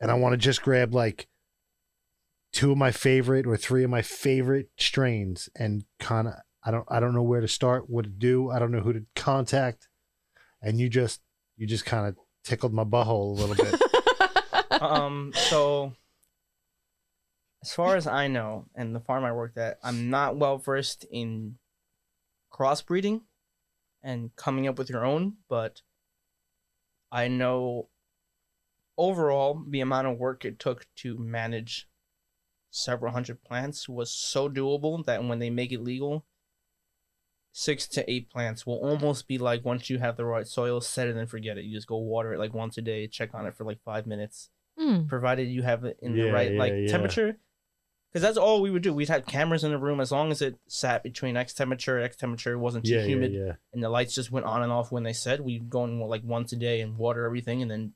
and I want to just grab like two of my favorite or three of my favorite strains and kind of I don't I don't know where to start, what to do, I don't know who to contact, and you just you just kind of tickled my butthole a little bit. *laughs* um, so as far as I know, and the farm I worked at, I'm not well versed in crossbreeding and coming up with your own, but I know overall the amount of work it took to manage several hundred plants was so doable that when they make it legal, six to eight plants will almost be like once you have the right soil, set it and forget it. You just go water it like once a day, check on it for like five minutes, Hmm. provided you have it in Yeah, the right yeah, like yeah. temperature. Because that's all we would do. We'd have cameras in the room as long as it sat between X temperature, X temperature, wasn't too yeah, yeah, humid, yeah. and the lights just went on and off when they said. We'd go in like once a day and water everything, and then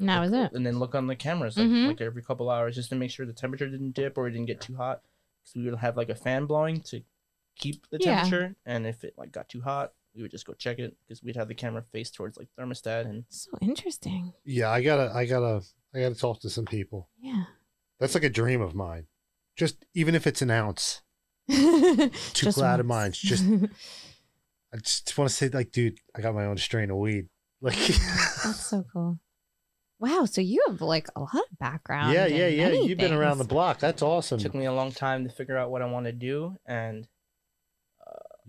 And that was it. and then look on the cameras like, Mhm. like every couple hours just to make sure the temperature didn't dip or it didn't get too hot. Because we would have like a fan blowing to keep the Yeah. temperature, and if it like got too hot, we would just go check it because we'd have the camera face towards like thermostat and So interesting. Yeah, I gotta, I gotta, I gotta talk to some people. Yeah. That's like a dream of mine. Just even if it's an ounce, Two clouded minds, just- *laughs* I just want to say, like, dude, I got my own strain of weed. *laughs* Like, That's so cool. Wow. So you have like a lot of background. yeah, in yeah, yeah. many You've been around the things. block. That's awesome. it took me a long time to figure out what I want to do. And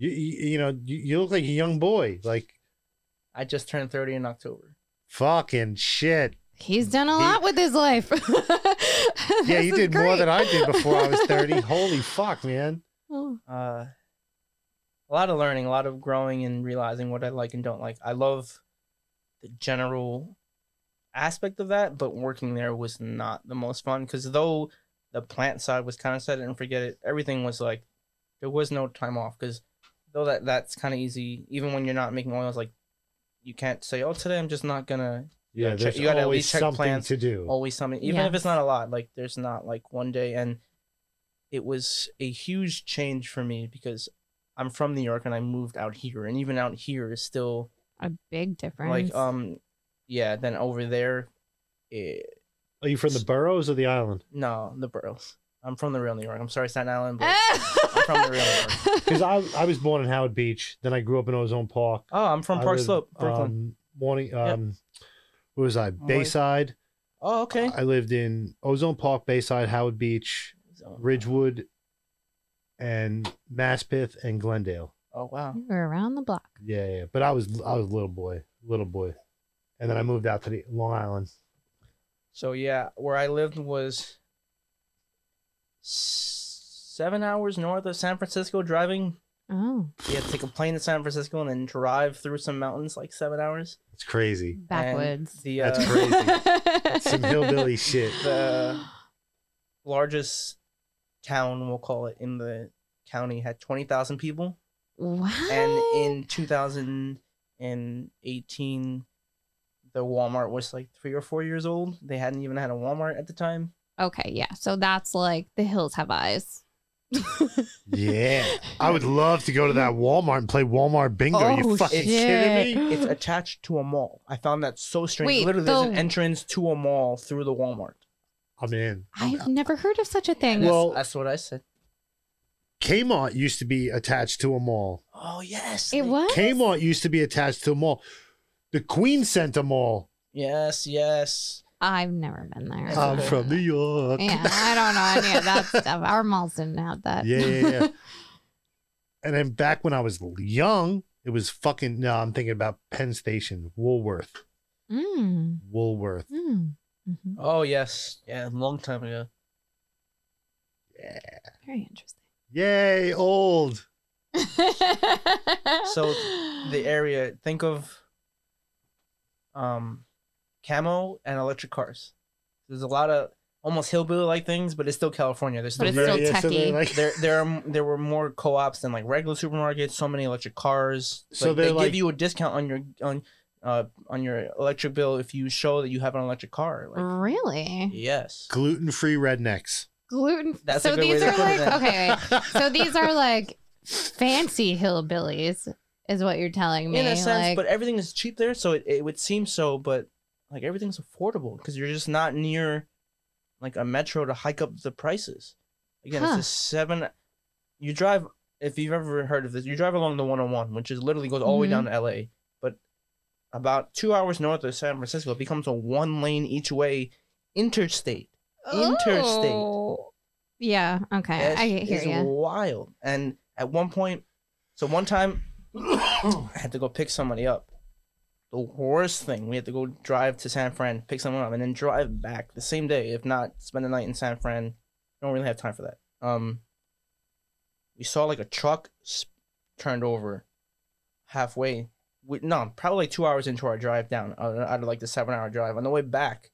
You, you, you know, you, you look like a young boy. Like, I just turned thirty in October. fucking shit. He's done a He- lot with his life. *laughs* Yeah, you did more than I did before I was 30. *laughs* Holy fuck, man. Oh, Uh, a lot of learning, a lot of growing, and realizing what I like and don't like. I love the general aspect of that, but working there was not the most fun because though the plant side was kind of set it and forget it, everything was like there was no time off because though that that's kind of easy. Even when you're not making oils, like you can't say, "Oh, today I'm just not gonna." Yeah, there's check- you gotta at always least check something plans. to do. always something even if it's not a lot like there's not like one day and it was a huge change for me because i'm from new york and i moved out here and even out here is still a big difference. like um yeah then over there it, Are you from the boroughs or the island? no the boroughs i'm from the real new york i'm sorry staten island but *laughs* I'm from the real New York. Because I, I was born in Howard Beach. Then I grew up in Ozone Park. oh i'm from I park lived, slope brooklyn Um, morning, um, where was I? Bayside. oh okay I lived in Ozone Park, Bayside, Howard Beach, So- Ridgewood, and Maspeth and Glendale. oh wow You were around the block. Yeah, yeah. But I was I was a little boy, little boy, and then I moved out to the Long Island. so yeah where i lived was s- seven hours north of san francisco driving Oh, You had to take a plane to San Francisco and then drive through some mountains like seven hours. It's crazy. backwoods. The That's uh, crazy. *laughs* Some hillbilly shit. the largest town we'll call it in the county had twenty thousand people, Wow. and in two thousand and eighteen, the Walmart was like three or four years old. They hadn't even had a Walmart at the time. Okay, yeah. So that's like the hills have eyes. Yeah, *laughs* I would love to go to that Walmart and play Walmart bingo. you Oh, fucking shit. kidding me? It's attached to a mall. I found that so strange. Wait, Literally, there's an entrance to a mall through the Walmart. I'm in. I've never heard of such a thing. Well- that's what I said. Kmart used to be attached to a mall. Oh yes, it they- was. Kmart used to be attached to a mall. The Queens Center Mall. Yes, yes. I've never been there. I'm okay. from New York. yeah, I don't know any of that *laughs* stuff. Our malls didn't have that. Yeah, yeah, yeah. *laughs* and then back when I was young, it was fucking. No, I'm thinking about Penn Station, Woolworth, Mm, Woolworth. mm, mhm. Oh yes, yeah, a long time ago. Yeah. Very interesting. Yay, old. *laughs* So the area, think of um, camo and electric cars. There's a lot of almost hillbilly like things, but it's still California. There's But still it's very, still they're techie. like- there there are *laughs* there were more co-ops than like regular supermarkets. So many electric cars. So Like, they're like- give you a discount on your on uh, on your electric bill if you show that you have an electric car. Like, Really? yes. Gluten free rednecks. Gluten. That's so a good way these are like okay. wait. *laughs* So these are like fancy hillbillies, is what you're telling me. In a sense, like, but everything is cheap there, so it, it would seem so. But like everything's affordable because you're just not near like a metro to hike up the prices. Again, Huh. it's a seven. You drive if you've ever heard of this. You drive along the 101, which is literally goes all the way mm-hmm. down to LA, but about two hours north of San Francisco, it becomes a one lane each way interstate. interstate. Oh. Yeah. Okay. It's, I hear it's you. wild. And at one point, so one time, *coughs* I had to go pick somebody up. The worst thing, we had to go drive to San Fran, pick someone up, and then drive back the same day. If not, spend the night in San Fran. Don't really have time for that. Um, we saw like a truck s- turned over halfway. We, no, probably like two hours into our drive down uh, out of like the seven hour drive. On the way back,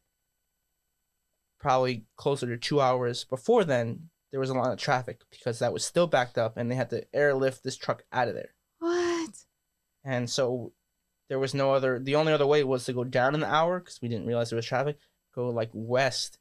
probably closer to two hours before then, there was a lot of traffic because that was still backed up and they had to airlift this truck out of there. What? And so there was no other, the only other way was to go down an hour because we didn't realize there was traffic, go like west,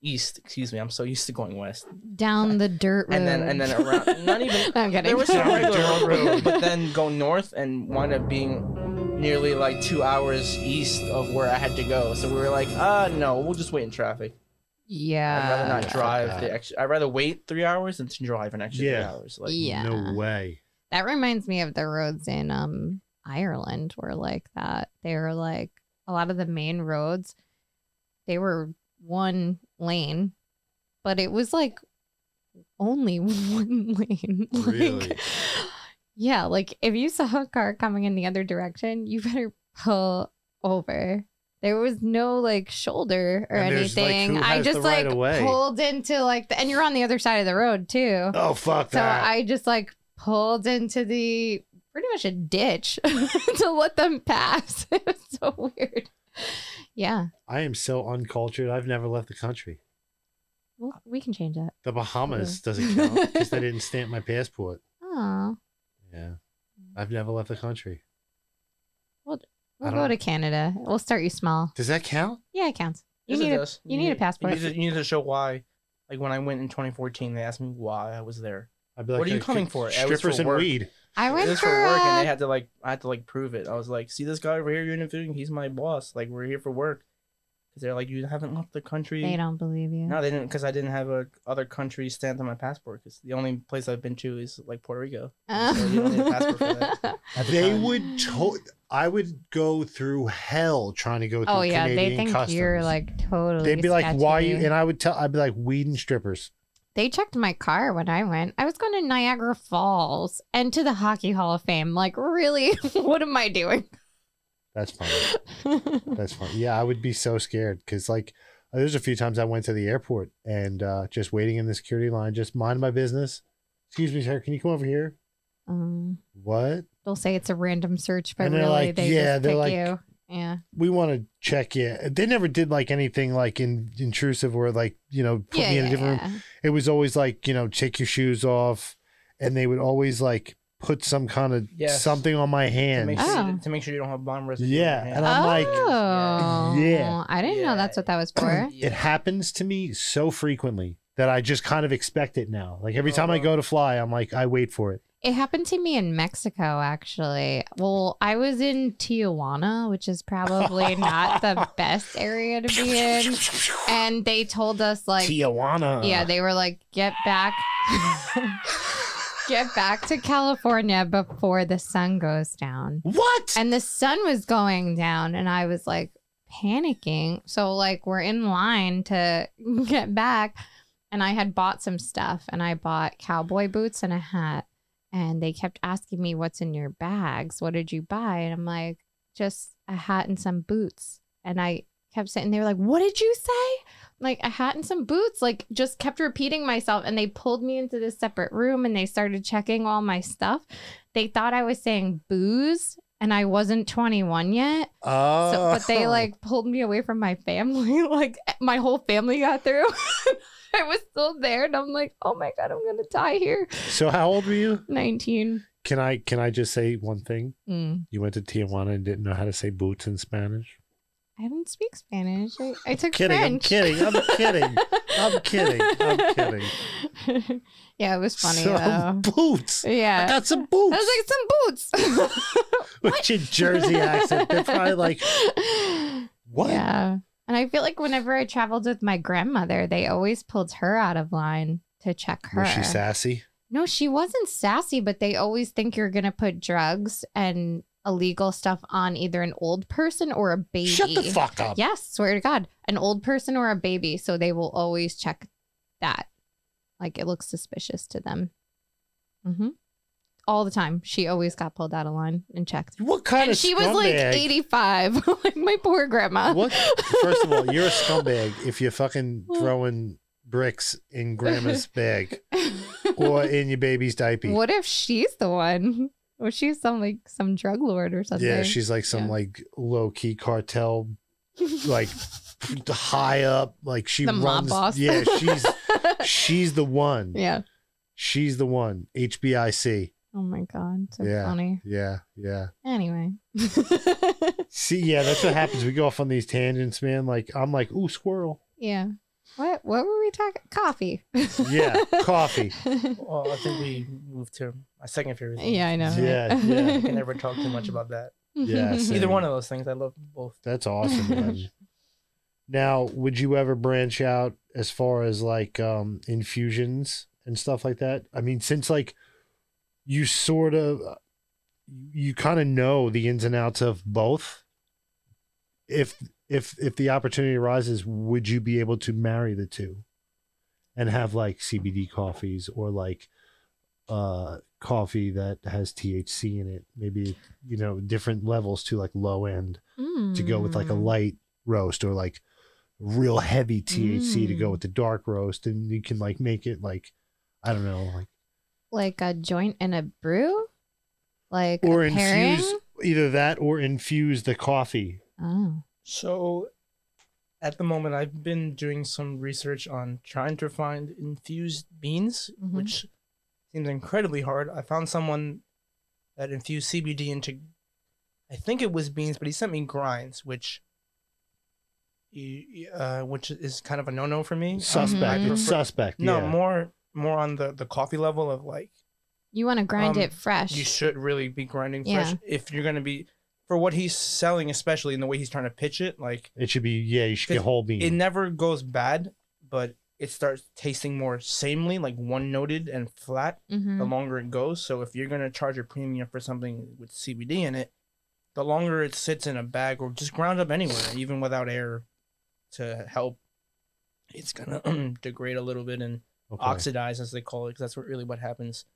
east, excuse me, I'm so used to going west. Down the dirt road. And then, and then around, not even, *laughs* I'm kidding. there was some Down the regular dirt road, road. but then go north and wind up being nearly like two hours east of where I had to go. So we were like, uh, no, we'll just wait in traffic. yeah. I'd rather not drive that. the extra. I'd rather wait three hours than to drive an extra Yeah. three hours. Like, Yeah. No way. That reminds me of the roads in um Ireland were like that. They were like a lot of the main roads, they were one lane, but it was like only *laughs* one lane. *laughs* Like, Really? Yeah, like if you saw a car coming in the other direction, you better pull over. There was no like shoulder or And there's, like, anything. I just right like pulled into like the, and you're on the other side of the road too. Oh fuck So that. I just like pulled into the pretty much a ditch *laughs* to let them pass. *laughs* It was so weird. Yeah. I am so uncultured. I've never left the country. Well, we can change that. The Bahamas doesn't count because they *laughs* didn't stamp my passport. Oh, Yeah. I've never left the country. we'll I go don't- to Canada. We'll start you small. Does that count? Yeah, it counts. You Yes, it need a does. you need a passport. You need, to, you need to show why. Like when I went in 2014, they asked me why I was there. I'd be What are you "Uh, coming for?" It was Strippers for and work. weed. I It went was for, for work, and they had to like, I had to like prove it. I was like, "See this guy over here you're interviewing? He's my boss. Like we're here for work." Because they're like, "You haven't left the country." They don't believe you. No, they didn't, because I didn't have a other country stamped on my passport. Because the only place I've been to is like Puerto Rico. Oh. So you don't need a passport for that. *laughs* At the They time. would. To- I would go through hell trying to go through oh yeah, Canadian they think customs. you're like totally. They'd be like, "Why you?" And I would tell. I'd be like, "Weed and strippers." They checked my car when I went. I was going to Niagara Falls and to the Hockey Hall of Fame. Like, really? *laughs* what am I doing? That's funny. *laughs* That's funny. Yeah, I would be so scared because like there's a few times I went to the airport and uh, just waiting in the security line, just mind my business. Excuse me, sir. Can you come over here? um, What? they'll say it's a random search, but really like, they yeah, just they're pick like- you. Yeah. We want to check you. They never did like anything like in, intrusive or like you know put yeah, me in yeah, a different room. It was always like you know take your shoes off, and they would always like put some kind of Yes. something on my to hand. make, sure Oh. to make sure you don't have bomb residue. Yeah, on and. I'm like, oh, Yeah. I didn't know that's what that was for. It happens to me so frequently that I just kind of expect it now. Like every Oh, time I go to fly, I'm like, I wait for it. It happened to me in Mexico, actually. Well, I was in Tijuana, which is probably not the *laughs* best area to be in. And they told us, like, Tijuana. yeah, they were like, get back. *laughs* Get back to California before the sun goes down. what? And the sun was going down, and I was like panicking. So, like, we're in line to *laughs* get back, and I had bought some stuff, and I bought cowboy boots and a hat. And they kept asking me, What's in your bags? What did you buy? And I'm like, Just a hat and some boots. And I kept saying, They were like, What did you say? Like, a hat and some boots. Like, just kept repeating myself. And they pulled me into this separate room and they started checking all my stuff. They thought I was saying booze and I wasn't 21 yet. oh. So, but they like pulled me away from my family. *laughs* like my whole family got through. *laughs* I was still there, and I'm like, oh my god, I'm gonna die here. So how old were you? 19. Can I can I just say one thing? Mm. You went to Tijuana and didn't know how to say boots in Spanish. I didn't speak Spanish. I, I took Kidding, I'm French. kidding, I'm *laughs* kidding. I'm kidding, I'm kidding. *laughs* yeah, it was funny Some though. boots. I Yeah. got some boots. I was like some boots. *laughs* With your Jersey accent, they're probably like, what? Yeah. And I feel like whenever I traveled with my grandmother, they always pulled her out of line to check her. Was she sassy? No, she wasn't sassy, but they always think you're going to put drugs and illegal stuff on either an old person or a baby. Shut the fuck up. Yes, swear to God. An old person or a baby. So they will always check that. Like it looks suspicious to them. hmm All the time. She always got pulled out of line and checked. What kind And of she was like scumbag- 85. *laughs* like my poor grandma. What? First of all, you're a scumbag if you're fucking *laughs* throwing bricks in grandma's bag or in your baby's diaper. *laughs* what if she's the one? Or she's some like some drug lord or something. Yeah, she's like some Yeah. like low key cartel, *laughs* like high up. Like she The mob boss. Yeah, she's *laughs* she's the one. yeah. She's the one. HBIC. Oh my god, so Yeah. funny. Yeah, yeah. Anyway. See, yeah, that's what *laughs* happens. We go off on these tangents, man. Like I'm like, ooh, squirrel. yeah. What what were we talking? Coffee. *laughs* Yeah, coffee. Well, I think we moved to my second favorite. thing. yeah, I know. Yeah, right? yeah. *laughs* I can never talk too much about that. Yeah, *laughs* same. Either one of those things, I love both. That's awesome, man. now, would you ever branch out as far as like um infusions and stuff like that? I mean, since like you sort of you kind of know the ins and outs of both. If if if the opportunity arises, would you be able to marry the two and have like CBD coffees or like uh coffee that has THC in it? Maybe you know different levels to like low end to go with like a Mm. light roast or like real heavy THC to go Mm. with the dark roast, and you can like make it like I don't know, like like a joint and a brew, like or pairing? infuse either that or infuse the coffee. Oh, So, at the moment, I've been doing some research on trying to find infused beans, Mhm. which seems incredibly hard. I found someone that infused CBD into, I think it was beans, but he sent me grinds, which, y- uh, which is kind of a no-no for me. Um, Suspect. I Mhm. It's prefer- suspect. no, yeah. more more on the the coffee level of like you want to grind Um, it fresh? you should really be grinding Yeah. fresh if you're gonna be for what he's selling, especially in the way he's trying to pitch it. Like It should be yeah. You should get whole bean. it never goes bad, but it starts tasting more samely, like one noted and flat Mhm. the longer it goes. So if you're gonna charge a premium for something with CBD in it, the longer it sits in a bag or just ground up anywhere, even without air to help, it's gonna *clears throat* degrade a little bit and Okay. oxidize as they call it because that's what really what happens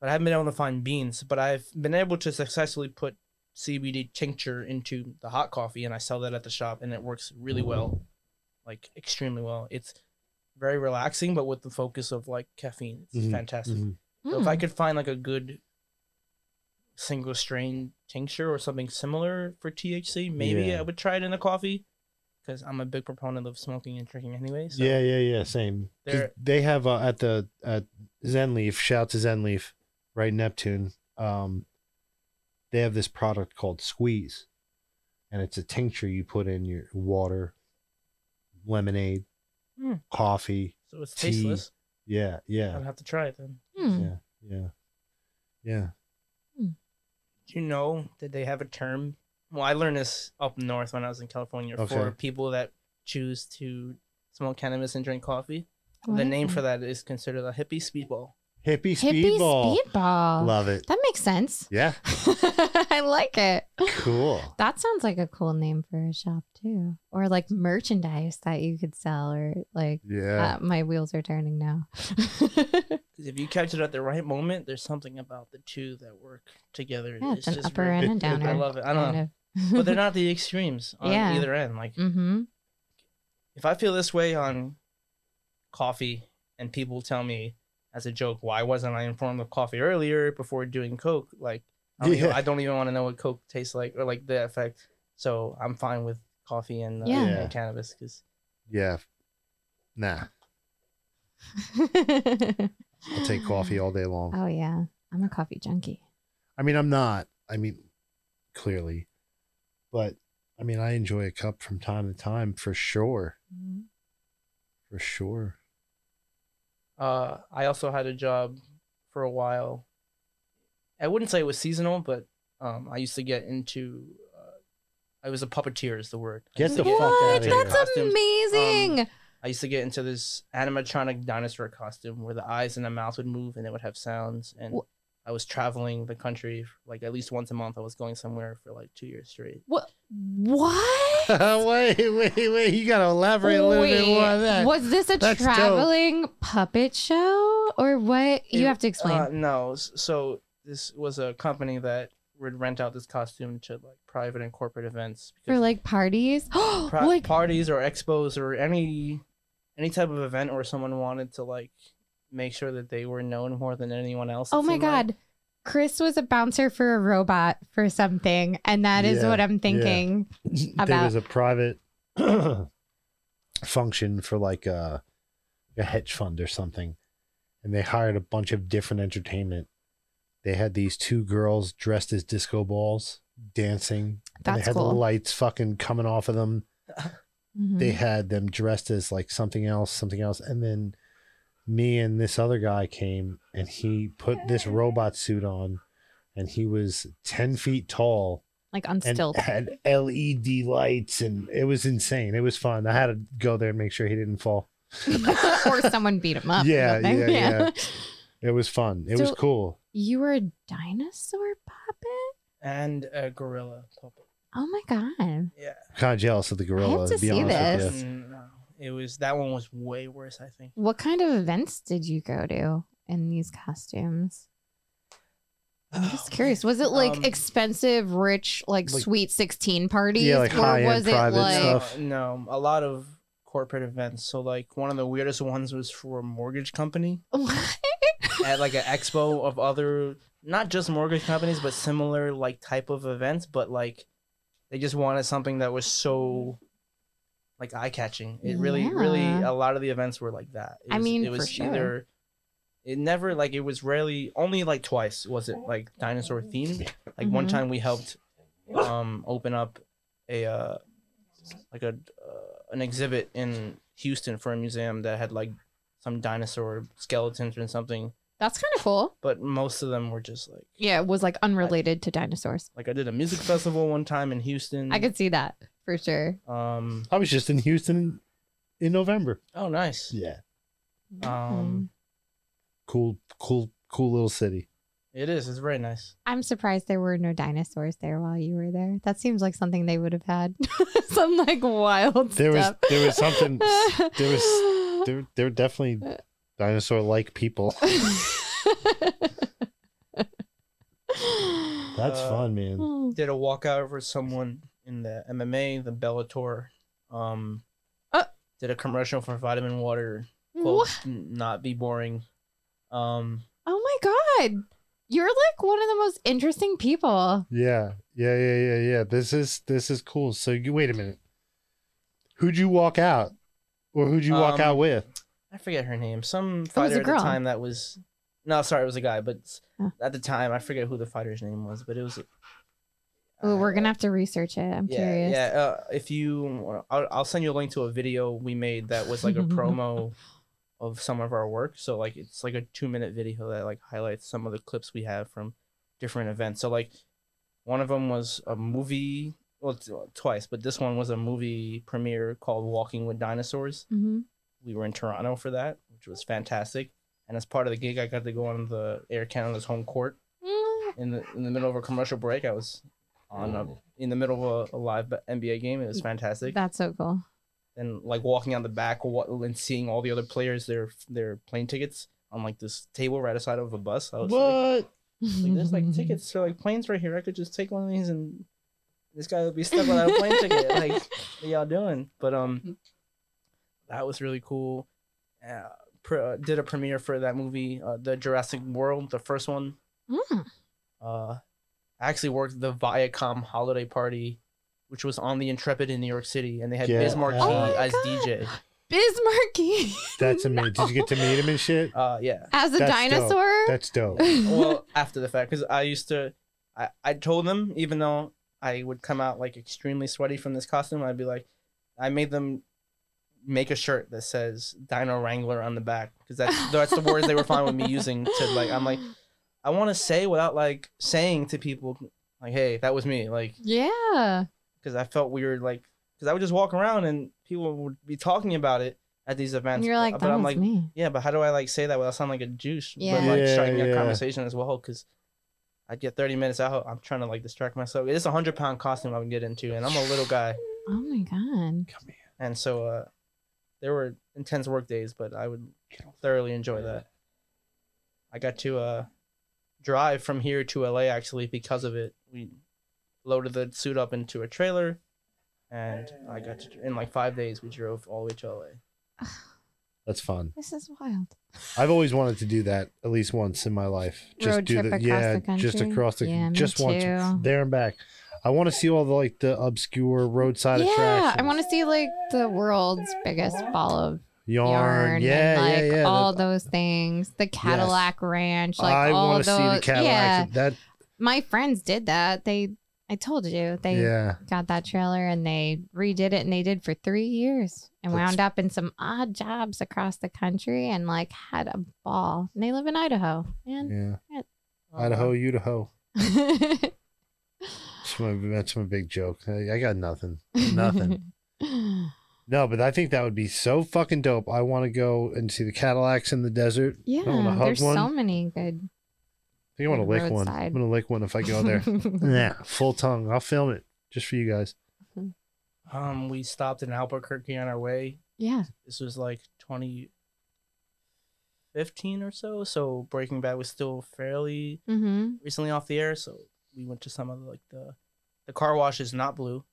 but i haven't been able to find beans but i've been able to successfully put cbd tincture into the hot coffee and i sell that at the shop and it works really well like extremely well it's very relaxing but with the focus of like caffeine it's Mhm, fantastic mhm. so if i Mm. could find like a good single strain tincture or something similar for thc maybe Yeah. i would try it in a coffee because i'm a big proponent of smoking and drinking anyway so Yeah, yeah, yeah. same. They're- They have uh, at the at Zen Leaf. Shout to Zen Leaf, right? Neptune. Um, they have this product called Squeeze, and it's a tincture you put in your water, lemonade, Hmm. coffee. so it's Tea. tasteless Yeah, yeah. i'd have to try it then Hmm. yeah, yeah, yeah. Do you know that they have a term? Well, I learned this up north when I was in California for people that choose to smoke cannabis and drink coffee. The name for that is considered a hippie speedball. Hippie hippie speedball. speedball. Love it. That makes sense. Yeah, *laughs* I like it. cool. That sounds like a cool name for a shop too, or like merchandise that you could sell, or like Yeah, uh, my wheels are turning now. *laughs* 'Cause if you catch it at the right moment, there's something about the two that work together. yeah, it's an just upper very- and a downer. I love it. I don't know, *laughs* but they're not the extremes on Yeah. either end. Like mm-hmm. if I feel this way on coffee, and people tell me as a joke, why wasn't I informed of coffee earlier before doing Coke? Like, I don't, even, I don't even want to know what Coke tastes like or like the effect. So I'm fine with coffee and, uh, Yeah. Yeah. and cannabis because yeah. Nah, *laughs* I'll take coffee all day long. Oh yeah, I'm a coffee junkie. I mean, I'm not. I mean, clearly, but I mean, I enjoy a cup from time to time for sure. For sure. Uh, I also had a job for a while. I wouldn't say it was seasonal, but um, I used to get into. Uh, I was a puppeteer, is the word. Get used to the fuck what? outta here. That's Costumes. amazing. I used to get into this animatronic dinosaur costume where the eyes and the mouth would move and it would have sounds. And Wha- I was traveling the country like at least once a month. I was going somewhere for like two years straight. what? What? *laughs* wait, wait, wait! You gotta elaborate a little bit more on that. Was this a That's traveling puppet show or what? You It- have to explain. Uh, no, s- so this was a company that would rent out this costume to like private and corporate events for like parties. *gasps* *gasps* like parties or expos or any any type of event where someone wanted to like make sure that they were known more than anyone else. oh my seemed like. god. Kris was a bouncer for a robot for something, and that is Yeah, what I'm yeah. thinking. there about- was a private *clears throat* function for like a, a hedge fund or something and they hired a bunch of different entertainment they had these two girls dressed as disco balls dancing and they That's had the lights fucking coming off of them *laughs* Mhm. they had them dressed as like something else something else and then me and this other guy came and he put this robot suit on and he was 10 feet tall like on and stilts. had LED lights, and it was insane. It was fun. I had to go there and make sure he didn't fall. *laughs* or someone beat him up. or Yeah, yeah, yeah. It was fun. It was cool. You were a dinosaur puppet? and a gorilla puppet. Oh my god. Yeah. Kind of jealous of the gorilla. to to be see honest with this. you. Mm, No, it was that one was way worse. I think. What kind of events did you go to in these costumes? I'm just curious. Was it like Um, expensive, rich, like, like- sweet 16 parties? Yeah, like or high-end was it like stuff. No, a lot of corporate events. So like one of the weirdest ones was for a mortgage company *laughs* what? at like an expo of other not just mortgage companies but similar like type of events, but like they just wanted something that was so like eye catching. It really, really a lot of the events were like that. It I mean, it for was sure. either it never like it was rarely only like twice was it like dinosaur themed. Like one Mhm. time we helped um open up a uh like a uh, an exhibit in Houston for a museum that had like some dinosaur skeletons or something, That's kind of cool. but most of them were just like Yeah, it was like unrelated to dinosaurs. like I did a music festival one time in Houston. I could see that for sure. um I was just in Houston in November. oh nice. Yeah. Um Cool, cool, cool little city. it is, it's very nice. I'm surprised there were no dinosaurs there while you were there. That seems like something they would have had. *laughs* Some like wild There was stuff. there was something *laughs* there was there there were definitely dinosaur like people. *laughs* That's Uh, fun, man. Did a walkout for someone in the MMA, the Bellator. Um Uh. did a commercial for vitamin water called What? Not Be Boring. Um Oh my god. You're like one of the most interesting people. Yeah, yeah, yeah, yeah, yeah. This is this is cool. So you wait a minute. Who'd you walk out, or who'd you walk Um, out with? I forget her name. Some was a fighter at girl. the time that was no, sorry, it was a guy. But s- Oh. at the time, I forget who the fighter's name was, but it was. Oh, we're uh, gonna have to research it. I'm yeah, curious. Yeah, uh, if you, I'll, I'll send you a link to a video we made that was like a promo *laughs* of some of our work. So like it's like a two minute video that like highlights some of the clips we have from different events. So like one of them was a movie, well t- twice, but this one was a movie premiere called Walking with Dinosaurs. hmm We were in Toronto for that, which was fantastic. And as part of the gig, I got to go on the Air Canada's home court in the in the middle of a commercial break. I was on a, in the middle of a, a live NBA game. It was fantastic. That's so cool. and like walking on the back wa- and seeing all the other players their their plane tickets on like this table right aside of a bus. I was like, What? like, there's like *laughs* tickets for like planes right here. I could just take one of these and this guy would be stuck without a plane ticket. *laughs* Like, what y'all doing? But um, that was really cool. Uh, pr- uh, did a premiere for that movie, uh, the Jurassic World, the first one. Mm. Uh, I actually worked the Viacom holiday party, which was on the Intrepid in New York City, and they had Yeah. Biz Markie Oh my as God. DJ. Biz Markie. That's amazing. Did you get to meet him and shit? *laughs* Uh, yeah. As a That's dope. dinosaur? That's dope. *laughs* well after the fact because i used to I I told them even though I would come out like extremely sweaty from this costume, I'd be like, I made them make a shirt that says Dino Wrangler on the back because that's that's the words they were fine with me using to like. I'm like, I want to say without like saying to people like, hey, that was me, like Yeah. because I felt weird, like because I would just walk around and people would be talking about it at these events. And you're but- like, but that I'm was like, me. yeah, but how do I like say that without sound like a douche? Yeah. But like Yeah, striking yeah. a conversation as well, because I get 30 minutes out. I'm trying to like distract myself. It is a hundred pound costume I would get into, and I'm a little guy, Oh my god. Come here. and so uh, there were intense work days, but I would thoroughly enjoy that. I got to uh drive from here to LA actually because of it. We loaded the suit up into a trailer, and I got to in like five days we drove all the way to LA. *sighs* That's fun. This is wild. I've always wanted to do that at least once in my life. Just Road do trip the across yeah, the just across the Yeah, me just once too. there and back. I want to see all the like the obscure roadside yeah, attractions. I want to see like the world's biggest ball of yarn. yarn, yeah, and like yeah, yeah. all that- those things. The Cadillac Ranch, like I all those. see the Cadillac. Yeah, That my friends did that. They, I told you, they yeah. got that trailer and they redid it, and they did for three years, and That's- wound up in some odd jobs across the country, and like had a ball. And they live in Idaho, man. Yeah. Idaho, Idaho. *laughs* That's my, that's my big joke. I, I got nothing. Nothing. *laughs* no, but I think that would be so fucking dope. I want to go and see the Cadillacs in the desert. yeah, hug there's one. so many good. I think I want to lick one. I'm gonna lick one if I go there. *laughs* yeah, full tongue. I'll film it just for you guys. Um, we stopped in Albuquerque on our way. yeah. This was like 2015 or so. So Breaking Bad was still fairly Mm-hmm. recently off the air. So we went to some of the, like the the car wash is not blue,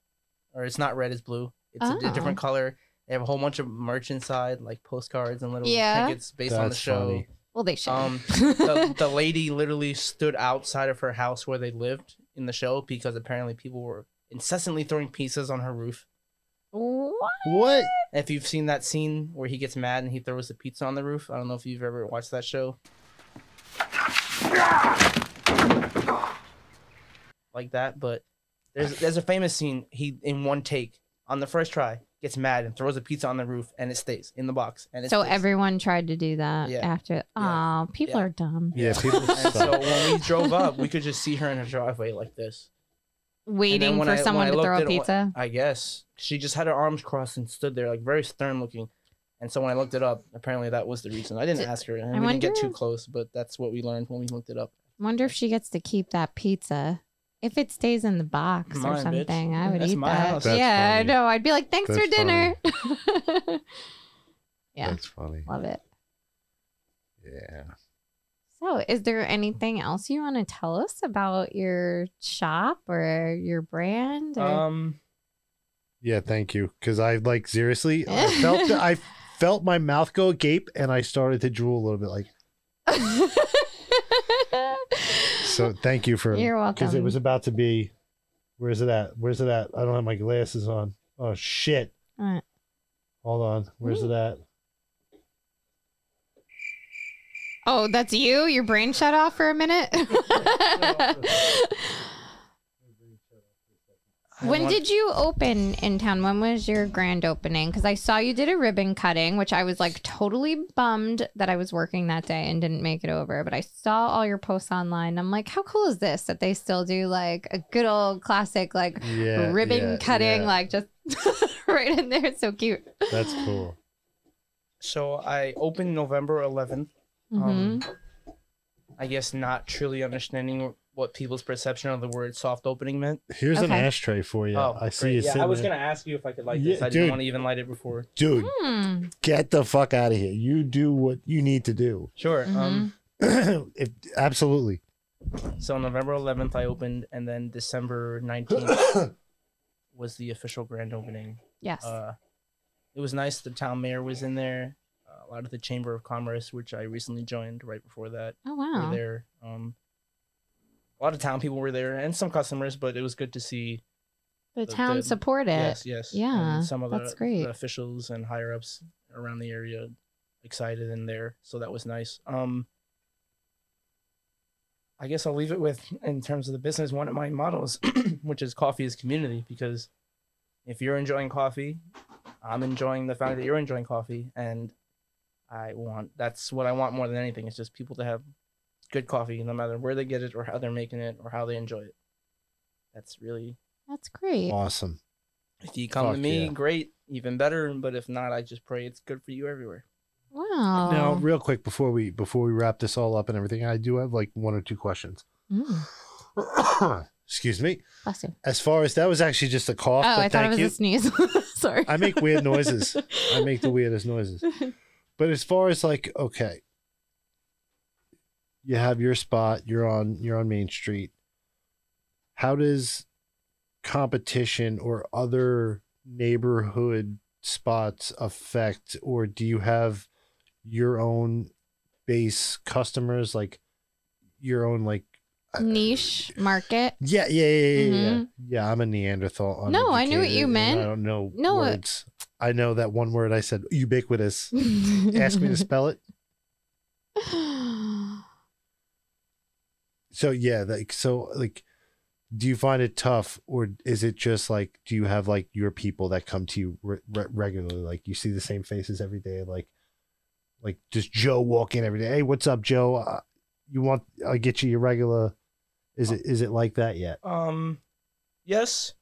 or it's not red. It's blue. It's a, Oh. different color. They have a whole bunch of merch inside, like postcards and little Yeah. tickets based on the show. funny. Well, they should. Um, the, *laughs* the lady literally stood outside of her house where they lived in the show because apparently people were incessantly throwing pizzas on her roof. what? What? If you've seen that scene where he gets mad and he throws the pizza on the roof, I don't know if you've ever watched that show. Like that, but there's there's a famous scene he in one take on the first try gets mad and throws a pizza on the roof and it stays in the box and it So stays. everyone tried to do that Yeah. after. Oh, people Yeah. are dumb. Yeah, people and so when we drove up, we could just see her in her driveway like this. Waiting when for I- when someone I to throw a at it, pizza. I guess she just had her arms crossed and stood there like very stern looking. And so when I looked it up, apparently that was the reason. I didn't Did- ask her, and I we didn't get too close, but that's what we learned when we looked it up. Wonder if she gets to keep that pizza. If it stays in the box or Mine, bitch. something, I would That's eat my that. house. That's yeah, I funny. know. I'd be like, thanks for That's dinner. *laughs* yeah, That's funny. love it. Yeah. So, is there anything else you want to tell us about your shop or your brand? Or... Um, Yeah, thank you. Because I like seriously, I *laughs* felt I felt my mouth go agape, and I started to drool a little bit. Like, *laughs* so thank you for You're welcome. because it was about to be. Where's it at? Where's it at? I don't have my glasses on. Oh shit! Alright. Hold on. Where's it at? oh, that's you? Your brain shut off for a minute? *laughs* *laughs* I when want- did you open in town? When was your grand opening? Because I saw you did a ribbon cutting, which I was like totally bummed that I was working that day and didn't make it over. But I saw all your posts online. I'm like, how cool is this that they still do like a good old classic like Yeah, ribbon yeah, cutting, yeah. like just *laughs* right in there. It's so cute. That's cool. So I opened November 11th. hmm Um, I guess not truly understanding what people's perception of the word soft opening meant. Here's an Okay. ashtray for you. I see great. you Yeah, I was there. gonna ask you if I could light Yeah, this. I dude. didn't want to even light it before. Dude, Hmm. get the fuck out of here. You do what you need to do. Sure. Um. *clears throat* if, absolutely. So November 11th I opened, and then December 19th *clears throat* was the official grand opening. Yes. Uh, it was nice. The town mayor was in there. Uh, a lot of the Chamber of Commerce, which I recently joined right before that, oh were wow. there. Um, a lot of town people were there, and some customers, but it was good to see. The the- town the- supported. Yes, yes. and Yeah, some of that's the, great. the officials and higher ups around the area excited in there, so that was nice. Um, I guess I'll leave it with in terms of the business one of my models, *clears throat* which is coffee is community. Because if you're enjoying coffee, I'm enjoying the fact that you're enjoying coffee, and I want that's what I want more than anything. It's just people to have good coffee, no matter where they get it or how they're making it or how they enjoy it. That's really That's great. Awesome. if you come to me, yeah. great, even better. But if not, I just pray it's good for you everywhere. Wow. Now, real quick before we before we wrap this all up and everything, I do have like one or two questions. Mm, *coughs* Excuse me. bless you. As far as that was actually just a cough. Oh, but I thought it was you. a sneeze. *laughs* Sorry. I make weird noises. I make the *laughs* weirdest noises. *laughs* But as far as like, okay, you have your spot. You're on. You're on Main Street. How does competition or other neighborhood spots affect, or do you have your own base customers, like your own like? uh, Niche market. Yeah, yeah, yeah, yeah, yeah. Mhm. Yeah, I'm a Neanderthal. No, I knew what you meant. I don't know No, uh, words. I know that one word I said ubiquitous. *laughs* Ask me to spell it. *laughs* So yeah, like so like do you find it tough or is it just like do you have like your people that come to you re- re- regularly? Like you see the same faces every day like like just Joe walk in every day hey what's up Joe? Uh, you want I get you your regular is it is it like that yet? Um, yes.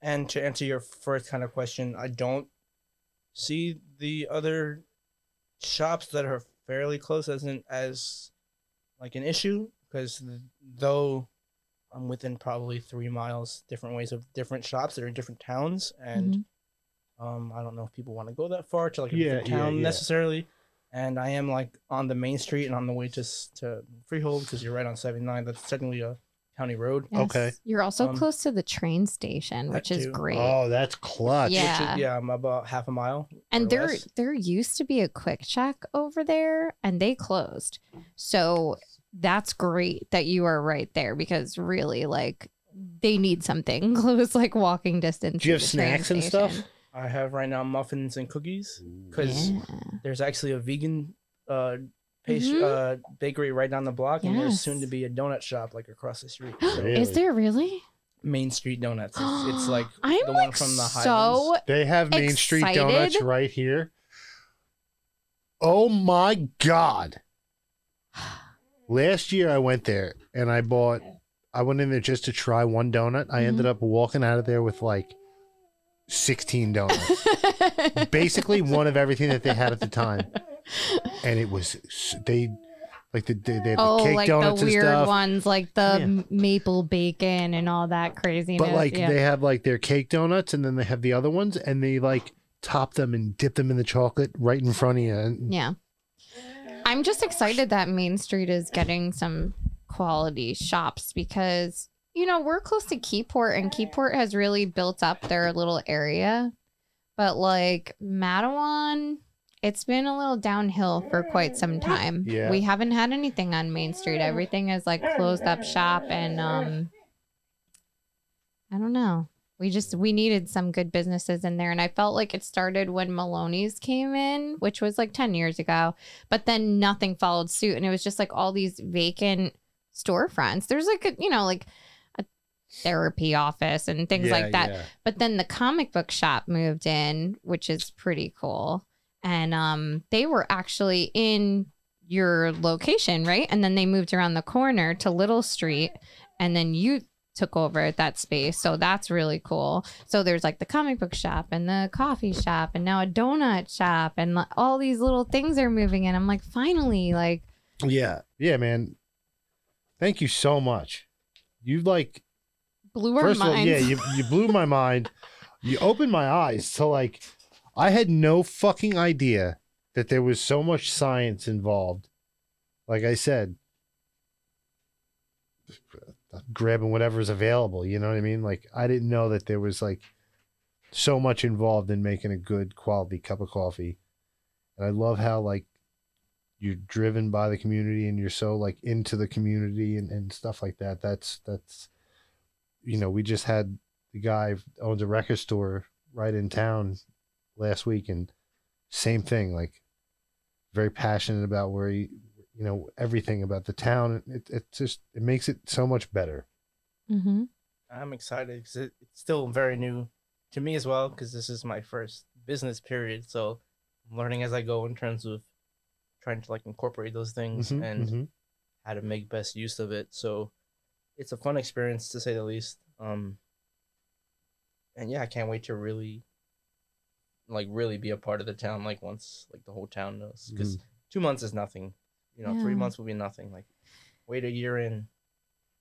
And to answer your first kind of question, I don't see the other shops that are fairly close as an as like an issue because though I'm within probably three miles different ways of different shops that are in different towns and Mhm. um I don't know if people want to go that far to like a Yeah, different town yeah. necessarily. And I am like on the main street and on the way to to Freehold because you're right on 79. That's technically a county road. Okay. You're also Um, close to the train station, which is too. great. oh that's clutch Yeah. Which is, yeah, I'm about half a mile. and there less. there used to be a QuickChek over there and they closed. So that's great that you are right there because really like they need something *laughs* close like walking distance. do you have the train snacks and stuff. I have right now muffins and cookies because Yeah. there's actually a vegan uh, pastry Mhm. uh, bakery right down the block, and there's soon to be a donut shop like across the street. So, *gasps* Really? Is there really? Main Street Donuts. It's, it's *gasps* like I'm the like one from the so Highlands. They have Main Street Donuts right here. Oh my God. *gasps* Last year I went there and I bought, I went in there just to try one donut. I ended mm-hmm. up walking out of there with like 16 donuts. *laughs* Basically, one of everything that they had at the time. And it was, they, like the, they, they had oh, the cake like the donuts and weird stuff. ones, like the Yeah. maple bacon and all that craziness. But like yeah. they have like their cake donuts and then they have the other ones and they like top them and dip them in the chocolate right in front of you. And Yeah. I'm just excited that Main Street is getting some quality shops because, you know, we're close to Keyport and Keyport has really built up their little area. But like Matawan, it's been a little downhill for quite some time. Yeah. We haven't had anything on Main Street. Everything is like closed up shop and um I don't know. We just we needed some good businesses in there and I felt like it started when Maloney's came in, which was like 10 years ago, but then nothing followed suit and it was just like all these vacant storefronts. There's like a, you know, like a therapy office and things Yeah, like that. yeah. But then the comic book shop moved in, which is pretty cool. And um they were actually in your location, right? And then they moved around the corner to Little Street and then you took over that space. So that's really cool. So there's like the comic book shop and the coffee shop and now a donut shop and all these little things are moving in. I'm like, finally, like Yeah. Yeah, man. Thank you so much. You like blew our first of all, yeah, you you blew my mind. You opened my eyes to like I had no fucking idea that there was so much science involved. Like I said, grabbing whatever's available, you know what I mean? Like I didn't know that there was like so much involved in making a good quality cup of coffee. And I love how like you're driven by the community and you're so like into the community and, and stuff like that. That's that's you know, we just had the guy owns a record store right in town last week and same thing, like very passionate about where he you know everything about the town. It it just it makes it so much better. Mm-hmm. I'm excited because it, it's still very new to me as well because this is my first business period. So I'm learning as I go in terms of trying to like incorporate those things Mhm, and mhm. how to make best use of it. So it's a fun experience to say the least. Um, and yeah, I can't wait to really, like, really be a part of the town. Like once, like the whole town knows, because two months is nothing. You know, three months will be nothing. Like, wait a year in,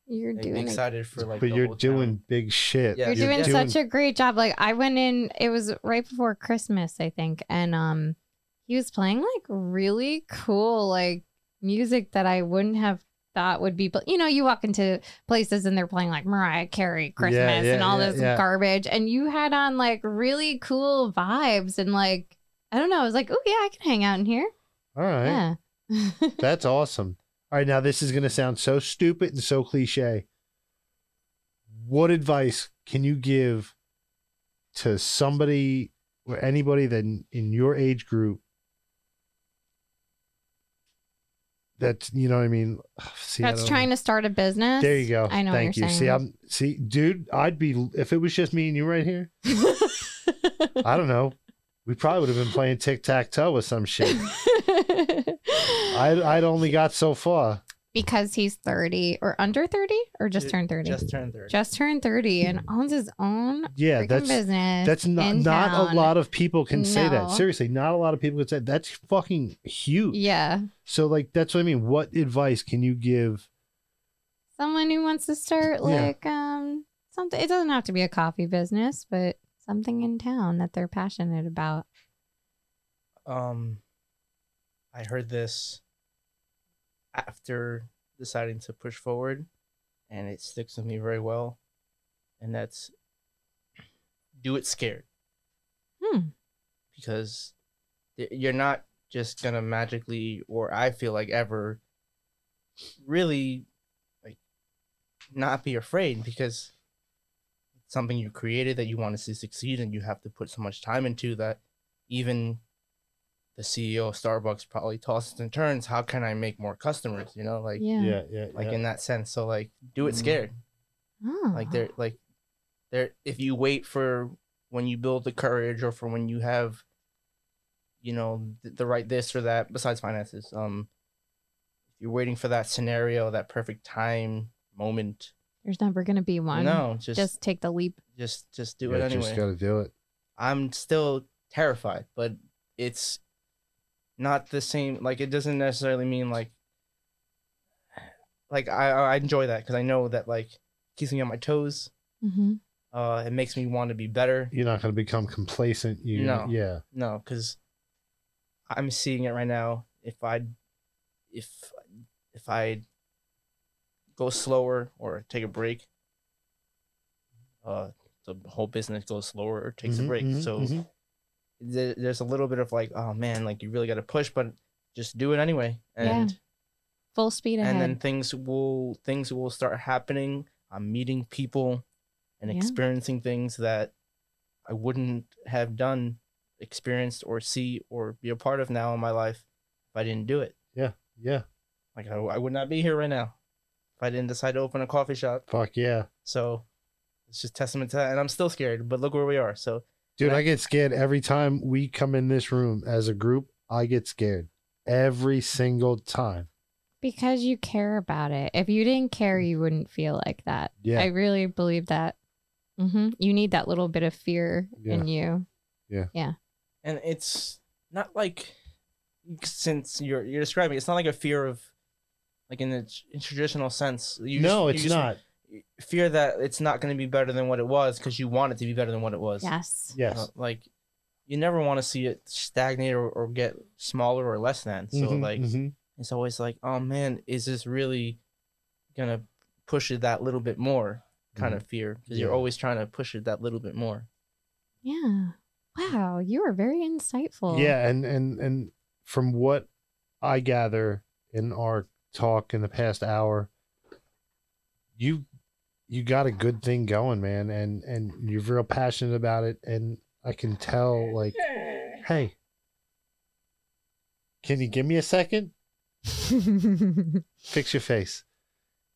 You're and be doing a excited for like. but the you're whole town. doing big shit. Yeah, You're you're doing doing- such a great job. Like I went in, it was right before Christmas, I think, and um, he was playing like really cool like music that I wouldn't have thought would be. But you know, you walk into places and they're playing like Mariah Carey Christmas yeah, and all yeah, this yeah. garbage, and you had on like really cool vibes and like I don't know. I was like, oh yeah, I can hang out in here. All right. Yeah. That's awesome. All right, now this is going to sound so stupid and so cliche. What advice can you give to somebody or anybody that in, your age group that's you know what I mean? See, That's don't- trying to start a business. There you go. I know. Thank you. you're See, saying. I'm see, dude. I'd be if it was just me and you right here. *laughs* I don't know. We probably would have been playing tic tac toe with some shit. *laughs* I'd, I'd only got so far. because he's 30 or under 30 or just Ju- turned 30 Just turned thirty. just turned 30 and owns his own Yeah, freaking that's business That's not in not a lot of people can say that. No. Seriously, not a lot of people can say that's fucking huge. yeah So like that's what I mean. What advice can you give? someone who wants to start Yeah. like um something it doesn't have to be a coffee business but something in town that they're passionate about. Um i heard this after deciding to push forward and it sticks with me very well and that's do it scared. Hmm. Because you're not just gonna magically or i feel like ever really like not be afraid because something you created that you want to see succeed and you have to put so much time into that even the ceo of starbucks probably tosses and turns how can i make more customers you know like yeah, yeah, like yeah. in that sense so like do it Mhm. scared Oh. like they're like they're if you wait for when you build the courage or for when you have you know the, the right this or that besides finances um if you're waiting for that scenario that perfect time moment there's never gonna be one no just just take the leap just just do Yeah, it anyway You Just got to do it. i'm still terrified but it's not the same like it doesn't necessarily mean like like i i enjoy that because i know that like keeps me on my toes Mm-hmm. uh it makes me want to be better You're not going to become complacent. You, No. Yeah. No, because I'm seeing it right now. If I, if if I go slower or take a break, uh, the whole business goes slower or takes Mhm, a break. mhm, so mhm. there- there's a little bit of like, oh man, like you really got to push, but just do it anyway. Yeah. And full speed ahead and then things will things will start happening. I'm meeting people and Yeah. experiencing things that I wouldn't have done, experienced or see or be a part of now in my life if I didn't do it. Yeah. Yeah. Like I, I would not be here right now if I didn't decide to open a coffee shop. Fuck yeah. So it's just testament to that. And I'm still scared, but look where we are. So Dude, I- I get scared every time we come in this room as a group. I get scared every single time. because you care about it if you didn't care you wouldn't feel like that Yeah. i really believe that hmm you need that little bit of fear in you Yeah. Yeah. and it's not like since you're you're describing, it's not like a fear of like in the in traditional sense. You no, just- it's you not. Fear that it's not going to be better than what it was because you want it to be better than what it was. yes Yes. Uh, like you never want to see it stagnate or, or get smaller or less than. So Mhm, like mhm. it's always like, oh man, is this really gonna push it that little bit more? Kind of fear because you're Mm-hmm. Always trying to push it that little bit more. yeah wow you are very insightful Yeah, and and and from what I gather in our talk in the past hour, you you got a good thing going, man, and and you're real passionate about it, and I can tell. Like, hey, can you give me a second? Fix your face.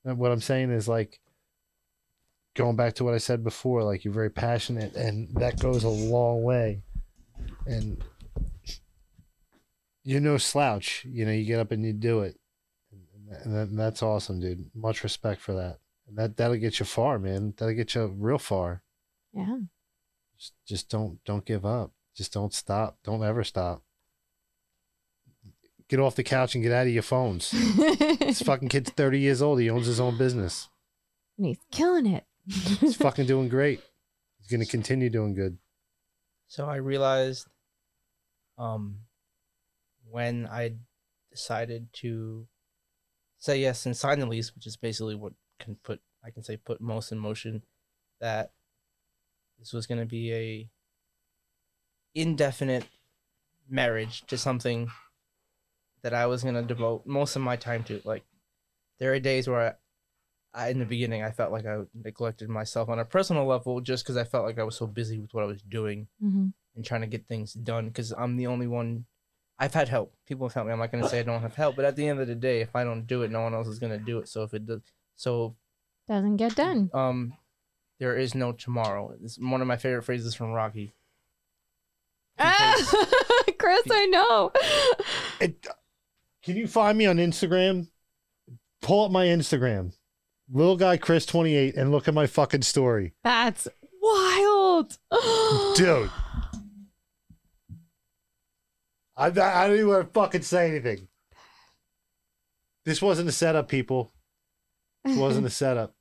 And what I'm saying is like going back to what I said before, like you're very passionate and that goes a long way. And you're no slouch. You know, you get up and you do it. And, that, that's awesome, dude. Much respect for that. And that that'll get you far, man. That'll get you real far. yeah. Just, just don't don't give up. Just don't stop. Don't ever stop. Get off the couch and get out of your phones. This *laughs* fucking kid's 30 years old. He owns his own business. and he's killing it. He's *laughs* fucking doing great. He's going to continue doing good. So I realized um when I decided to say yes and sign the lease, which is basically what can put I can say put most in motion that this was gonna be a indefinite marriage to something that I was gonna devote most of my time to. Like there are days where I, I in the beginning I felt like I neglected myself on a personal level just because I felt like I was so busy with what I was doing hmm and trying to get things done because I'm the only one. I've had help. People have helped me. I'm not gonna say I don't have help, but at the end of the day, if I don't do it, no one else is gonna do it. So if it does, so Doesn't get done. um, there is no tomorrow. It's one of my favorite phrases from Rocky. Because- *laughs* Kris, I know. It, can you find me on Instagram? Pull up my Instagram, little guy Kris 28, and look at my fucking story. That's wild. *gasps* Dude. I, I don't even want to fucking say anything. This wasn't a setup, people. This wasn't a *laughs* setup.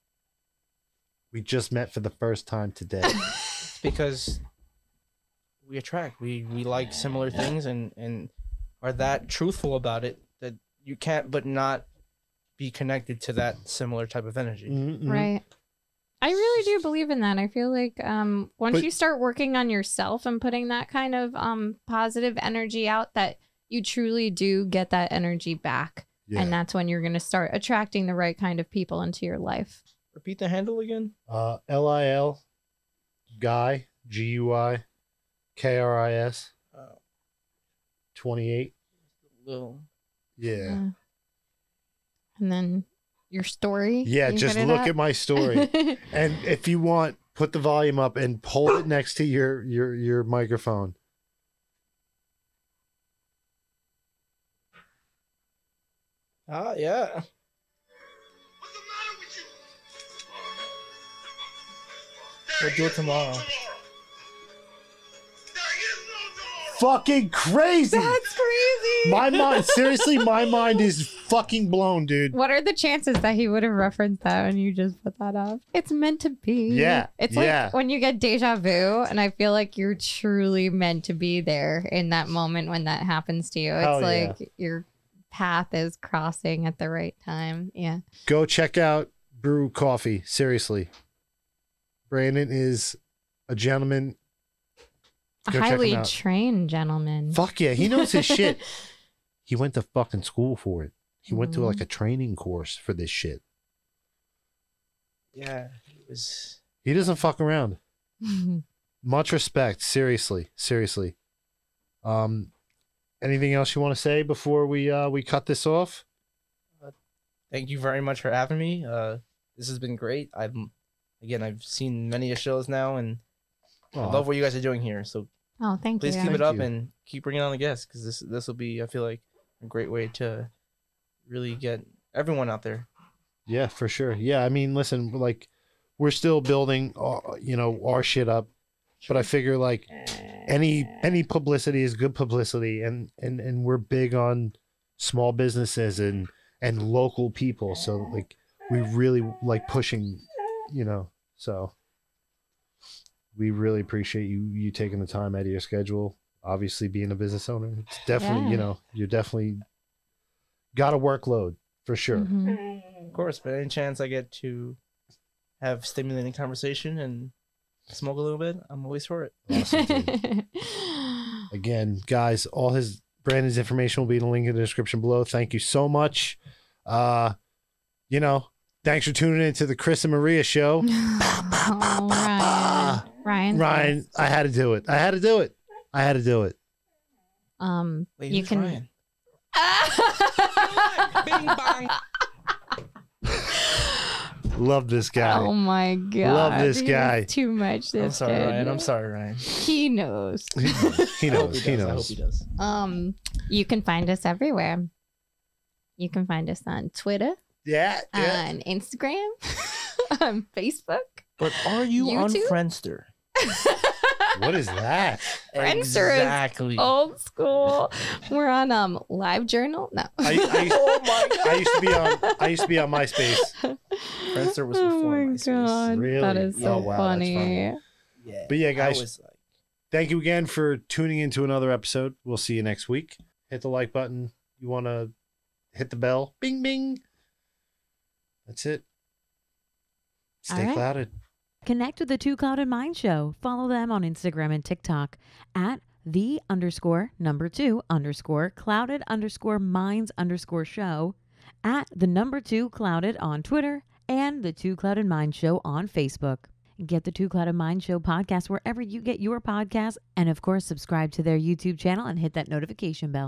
We just met for the first time today. *laughs* It's because we attract. We we like similar things and and are that truthful about it that you can't but not be connected to that similar type of energy. Mhm. Right. I really do believe in that. I feel like um once But- you start working on yourself and putting that kind of um positive energy out that you truly do get that energy back. Yeah. And that's when you're going to start attracting the right kind of people into your life. Repeat the handle again. Uh, L I L, Guy, G U I, K R I S, Uh, 28. little Yeah. Uh, and then your story. Yeah, you just look up? at my story. *laughs* and if you want, put the volume up and hold it next to your your your microphone. Ah, yeah. We'll do it tomorrow. Fucking crazy. That's crazy. My mind, seriously, my mind is *laughs* fucking blown, dude. What are the chances that he would have referenced that and you just put that up? It's meant to be. Yeah, It's yeah. like when you get deja vu, and I feel like you're truly meant to be there in that moment when that happens to you. It's Hell yeah. like your path is crossing at the right time. Yeah. Go check out Brew Coffee. Seriously, Brandon is a gentleman. A Go check highly trained gentleman. Fuck yeah, he knows his shit. *laughs* He went to fucking school for it. He went to Mhm. like a training course for this shit. Yeah, it was. He doesn't fuck around. *laughs* Much respect. Seriously, seriously. Um, anything else you want to say before we uh we cut this off? Thank you very much for having me. Uh, this has been great. I've again, I've seen many of shows now, and I love what you guys are doing here. So oh, thank please you. Please keep it up you. and keep bringing on the guests because this this will be, I feel like, a great way to really get everyone out there. Yeah, for sure. Yeah, I mean, listen, like we're still building, uh, you know, our shit up, but I figure like any any publicity is good publicity, and and and we're big on small businesses and and local people, so like we really like pushing, you know, so we really appreciate you you taking the time out of your schedule. Obviously, being a business owner, it's definitely Yeah. you know you're definitely got a workload for sure. Mhm. Of course, but any chance I get to have stimulating conversation and smoke a little bit, I'm always for it. Awesome. *laughs* Again, guys, all his Brandon's information will be in the link in the description below. Thank you so much. Uh, you know, thanks for tuning in to the Kris and Maria show. oh, *laughs* Ryan. Ryan. Ryan, I had to do it. I had to do it. I had to do it. Um, Wait, you who's can. *laughs* Ryan? Bing bong. Love this guy. Oh my god. Love this He's guy. Too much. This I'm sorry, kid. Ryan. I'm sorry, Ryan. He knows. he knows. He does. I hope knows. he does. Um, you can find us everywhere. You can find us on Twitter, Yeah. yeah. on Instagram, *laughs* on Facebook. But are you on YouTube? Friendster? *laughs* what is that? Friendster is Exactly. Old school. We're on um Live Journal. No. I, I, used, *laughs* Oh my God. I used to be on. I used to be on MySpace. Friendster was oh my MySpace. god, that Really? is Oh, so wow, that's funny. funny. Yeah. But yeah, guys, was like, Thank you again for tuning into another episode. We'll see you next week. Hit the like button. You want to hit the bell? Bing, bing. That's it. Stay All right. clouded. Connect with the Two Clouded Mind Show. Follow them on Instagram and TikTok at the underscore number two underscore clouded underscore minds underscore show, at the number two clouded on Twitter, and the Two Clouded Mind Show on Facebook. Get the Two Clouded Mind Show podcast wherever you get your podcasts, and of course, subscribe to their YouTube channel and hit that notification bell.